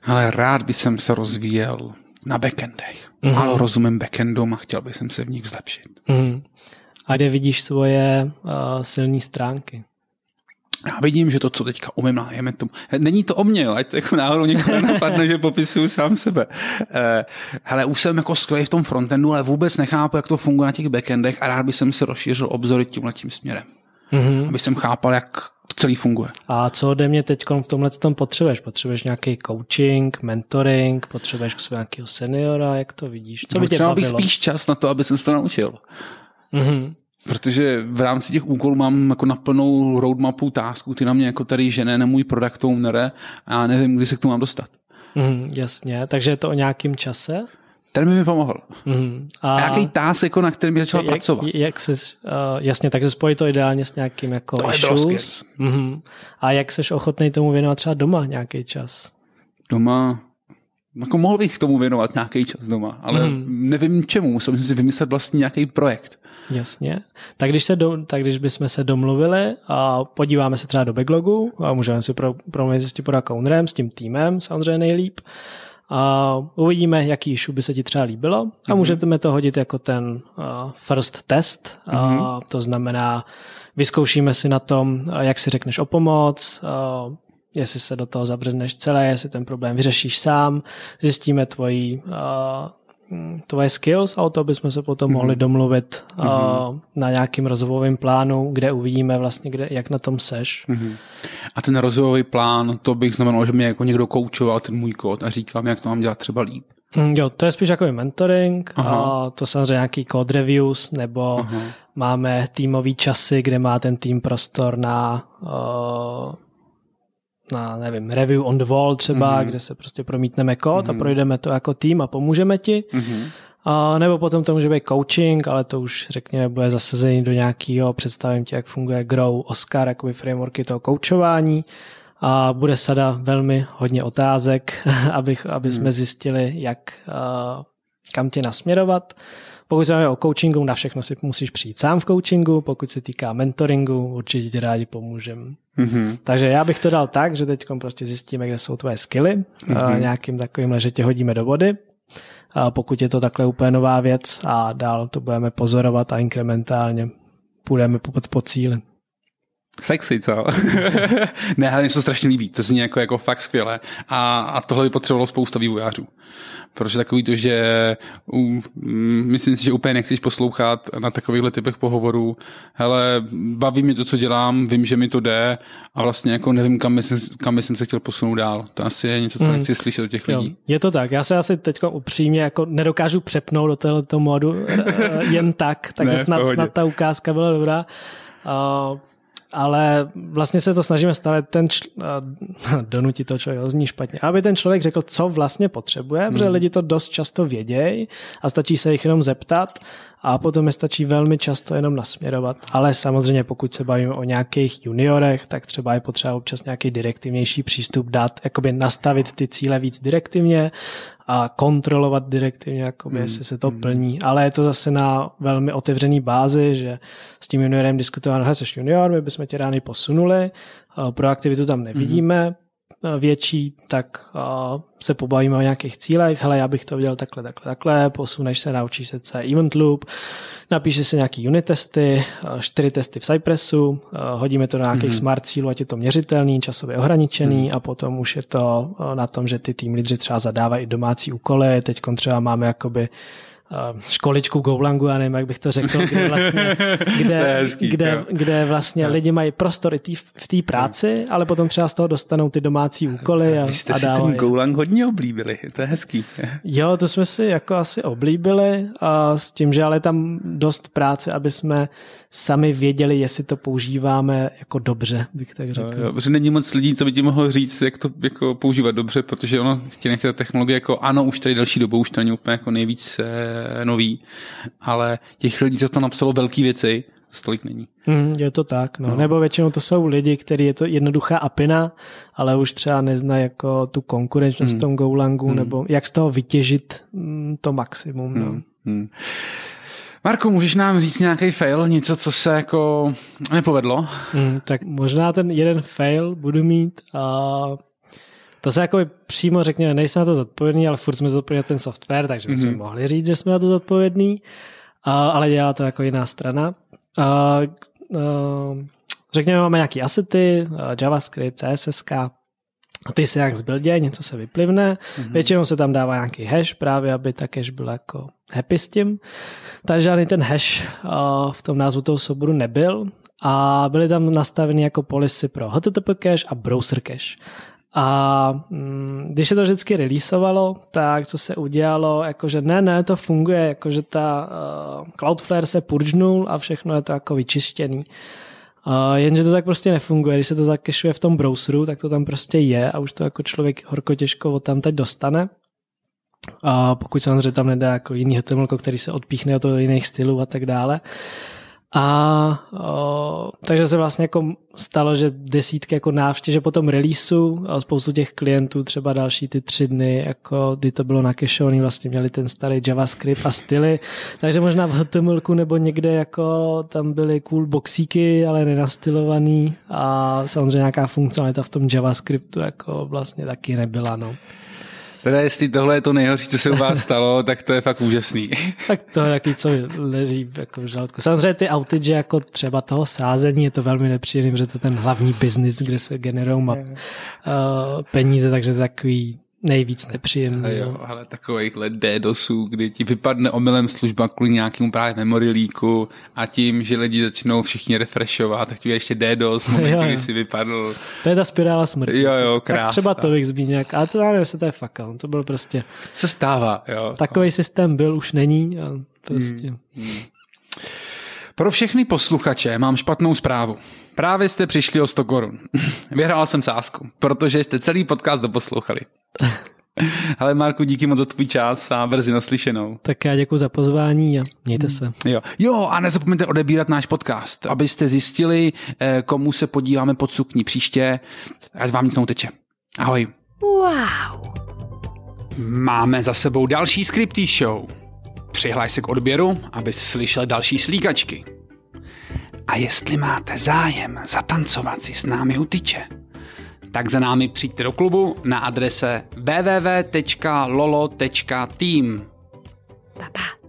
Speaker 2: Ale rád by jsem se rozvíjel na backendech. Mm-hmm. Málo rozumím backendům a chtěl bych se v nich zlepšit. Mm-hmm.
Speaker 3: A kde vidíš svoje uh, silné stránky?
Speaker 2: Já vidím, že to, co teďka umím, nájeme tomu. Není to o mě, jo, ať to jako náhodou někoho napadne, že popisuju sám sebe. Uh, hele, už jsem jako skvělý v tom frontendu, ale vůbec nechápu, jak to funguje na těch backendech a rád bych jsem si rozšířil obzory tímhle tím směrem. Mm-hmm. Aby jsem chápal, jak to celý funguje.
Speaker 3: A co ode mě teď v tomhle tom potřebuješ? Potřebuješ nějaký coaching, mentoring, potřebuješ k nějakého seniora, jak to vidíš? Co
Speaker 2: no, by tě bych spíš čas na to, aby jsem se to naučil. Mm-hmm. Protože v rámci těch úkolů mám jako naplnou roadmapu tásků, ty na mě jako tady žene na můj product owner a nevím, kdy se k tomu mám dostat.
Speaker 3: Mm, jasně, takže je to o nějakým čase?
Speaker 2: Ten by mi pomohl. Mm. A, a jaký task, jako, na kterém bych začal jak, pracovat?
Speaker 3: Jak jsi, uh, jasně, takže spojí to ideálně s nějakým jako to issues. Mm. A jak jsi ochotný tomu věnovat třeba doma nějaký čas?
Speaker 2: Doma, jako mohl bych tomu věnovat nějaký čas doma, ale mm. nevím čemu, musel bych si vymyslet vlastně nějaký projekt.
Speaker 3: Jasně. Tak když, se do, tak když bychom se domluvili a podíváme se třeba do backlogu a můžeme si pro, promluvit s tím ownerem, s tím týmem samozřejmě nejlíp, a uvidíme, jaký issue by se ti třeba líbilo a mm-hmm. můžeme to hodit jako ten uh, first test. Mm-hmm. Uh, to znamená, vyzkoušíme si na tom, jak si řekneš o pomoc, uh, jestli se do toho zabředneš celé, jestli ten problém vyřešíš sám, zjistíme tvoji uh, tvoje skills a o to bychom se potom mm-hmm. mohli domluvit mm-hmm. uh, na nějakým rozvojovém plánu, kde uvidíme vlastně, kde, jak na tom seš. Mm-hmm.
Speaker 2: A ten rozvojový plán, to bych znamenalo, že mě jako někdo koučoval ten můj kód a říkal mi, jak to mám dělat třeba líp.
Speaker 3: Mm, jo, to je spíš jako mentoring, a to samozřejmě nějaký code reviews, nebo Aha. máme týmový časy, kde má ten tým prostor na uh, na, nevím, review on the wall třeba, mm-hmm. kde se prostě promítneme kód mm-hmm. a mhm. projdeme to jako tým a pomůžeme ti. Mm-hmm. A nebo potom to může být coaching, ale to už řekněme bude zasazení do nějakého, představím ti, jak funguje Grow, Oscar, jakoby frameworky toho koučování a bude sada velmi hodně otázek, [LAUGHS] abych, aby mm. jsme zjistili, jak, uh, kam tě nasměrovat. Pokud se o coachingu, na všechno si musíš přijít sám v coachingu, pokud se týká mentoringu, určitě ti rádi pomůžeme. Mm-hmm. Takže já bych to dal tak, že teď prostě zjistíme, kde jsou tvoje skily, mm-hmm. nějakým takovým, že tě hodíme do vody, a pokud je to takhle úplně nová věc a dál to budeme pozorovat a inkrementálně půjdeme po, po cíli.
Speaker 2: Sexy, co? [LAUGHS] ne, ale mi se to strašně líbí, to zní jako, jako fakt skvěle a, a tohle by potřebovalo spousta vývojářů. Protože takový to, že um, myslím si, že úplně nechceš poslouchat na takovýchhle typech pohovorů. Hele, baví mě to, co dělám, vím, že mi to jde a vlastně jako nevím, kam jsem, kam jsem se chtěl posunout dál. To asi je něco, co mm. nechci slyšet od těch lidí. Jo,
Speaker 3: je to tak. Já se asi teď upřímně jako nedokážu přepnout do tohoto modu eh, jen tak, takže ne, snad, snad ta ukázka byla dobrá. Uh, ale vlastně se to snažíme stavět ten čl- [LAUGHS] donutit to člověk, zní špatně, aby ten člověk řekl, co vlastně potřebuje, hmm. protože lidi to dost často vědějí a stačí se jich jenom zeptat a potom je stačí velmi často jenom nasměrovat. Ale samozřejmě pokud se bavíme o nějakých juniorech, tak třeba je potřeba občas nějaký direktivnější přístup dát, jakoby nastavit ty cíle víc direktivně a kontrolovat direktivně, jakoby, hmm. jestli se to hmm. plní. Ale je to zase na velmi otevřený bázi, že s tím juniorem diskutujeme, že jsi junior, my bychom tě rány posunuli, proaktivitu tam nevidíme, hmm větší, tak se pobavíme o nějakých cílech, hele, já bych to viděl takhle, takhle, takhle, posuneš se, naučíš se, co je event loop, napíšeš si nějaký unit testy, čtyři testy v Cypressu, hodíme to do nějakých mm-hmm. smart cílů, ať je to měřitelný, časově ohraničený. Mm-hmm. a potom už je to na tom, že ty tým lídři třeba zadávají domácí úkoly, teď třeba máme jakoby školičku Golangu, já nevím, jak bych to řekl, kde [LAUGHS] vlastně, kde, hezký, kde, kde vlastně jo. lidi mají prostor i tý, v té práci, ale potom třeba z toho dostanou ty domácí úkoly a,
Speaker 2: Vy jste
Speaker 3: a
Speaker 2: si ten Golang hodně oblíbili, to je hezký. [LAUGHS]
Speaker 3: Jo, to jsme si jako asi oblíbili a s tím, že ale tam dost práce, aby jsme sami věděli, jestli to používáme jako dobře, bych tak řekl.
Speaker 2: Jo, protože není moc lidí, co by ti mohlo říct, jak to jako používat dobře, protože ono tě nechce ta technologie jako ano, už tady další dobu, už to není úplně jako nejvíc eh, nový, ale těch lidí, co to napsalo velké věci, stolik není.
Speaker 3: Mm, je to tak, no. no. Nebo většinou to jsou lidi, kteří je to jednoduchá apina, ale už třeba neznají jako tu konkurenčnost mm. v tom Golangu, mm. nebo jak z toho vytěžit mm, to maximum. No. Mm.
Speaker 2: Marku, můžeš nám říct nějaký fail, něco, co se jako nepovedlo?
Speaker 3: Mm, tak možná ten jeden fail budu mít a to se jako přímo řekněme, nejsem na to zodpovědný, ale furt jsme zodpovědní ten software, takže bychom mm-hmm. mohli říct, že jsme na to zodpovědní, a, ale dělá to jako jiná strana. A, a, řekněme, máme nějaké asety, JavaScript, CSS, ty se jak zbildě, něco se vyplivne, mm-hmm. většinou se tam dává nějaký hash právě, aby ta cache byl jako happy s tím. Takže žádný ten hash uh, v tom názvu toho souboru nebyl a byly tam nastaveny jako policy pro HTTP cache a browser cache. A mm, když se to vždycky releaseovalo, tak co se udělalo, jakože ne, ne, to funguje, jakože ta uh, Cloudflare se purgenul a všechno je to jako vyčištěný. Jenže to tak prostě nefunguje. Když se to zakešuje v tom browseru, tak to tam prostě je a už to jako člověk horko těžko od tam teď dostane. A pokud samozřejmě tam nedá jako jiný HTML, který se odpíchne od jiných stylů a tak dále. A o, takže se vlastně jako stalo, že desítky jako návštěv, že po tom releaseu spoustu těch klientů, třeba další ty tři dny, jako kdy to bylo nakešovaný, vlastně měli ten starý JavaScript a styly, takže možná v HTML nebo někde jako tam byly cool boxíky, ale nenastylovaný a samozřejmě nějaká funkcionalita v tom JavaScriptu jako vlastně taky nebyla, no.
Speaker 2: Teda jestli tohle je to nejhorší, co se u vás stalo, [LAUGHS] tak to je fakt úžasný.
Speaker 3: tak to je jaký, co leží jako v žaludku. Samozřejmě ty outage jako třeba toho sázení je to velmi nepříjemné, protože to je ten hlavní biznis, kde se generují uh, peníze, takže to je takový nejvíc nepříjemný. A
Speaker 2: jo, no. ale takovýchhle DDoSů, kdy ti vypadne omylem služba kvůli nějakému právě memory leaku a tím, že lidi začnou všichni refreshovat, tak je ještě DDoS, [LAUGHS] moment, kdy si vypadl.
Speaker 3: To je ta spirála smrti.
Speaker 2: Jo, jo, krásná.
Speaker 3: Tak třeba to bych zmínil, ale to já nevím, to je fakt, to byl prostě...
Speaker 2: Se stává, jo.
Speaker 3: Takový systém byl, už není a prostě... Hmm, hmm.
Speaker 2: Pro všechny posluchače mám špatnou zprávu. Právě jste přišli o 100 korun. [LAUGHS] Vyhrál jsem sázku, protože jste celý podcast doposlouchali. [LAUGHS] Ale Marku, díky moc za tvůj čas a brzy naslyšenou.
Speaker 3: Tak já děkuji za pozvání a mějte se.
Speaker 2: Jo, jo a nezapomeňte odebírat náš podcast, abyste zjistili, eh, komu se podíváme pod sukní příště, ať vám nic neuteče. Ahoj. Wow. Máme za sebou další Scripty Show. Přihlaj se k odběru, aby slyšel další slíkačky. A jestli máte zájem zatancovat si s námi u tyče, tak za námi přijďte do klubu na adrese www.lolo.team. Pa, pa.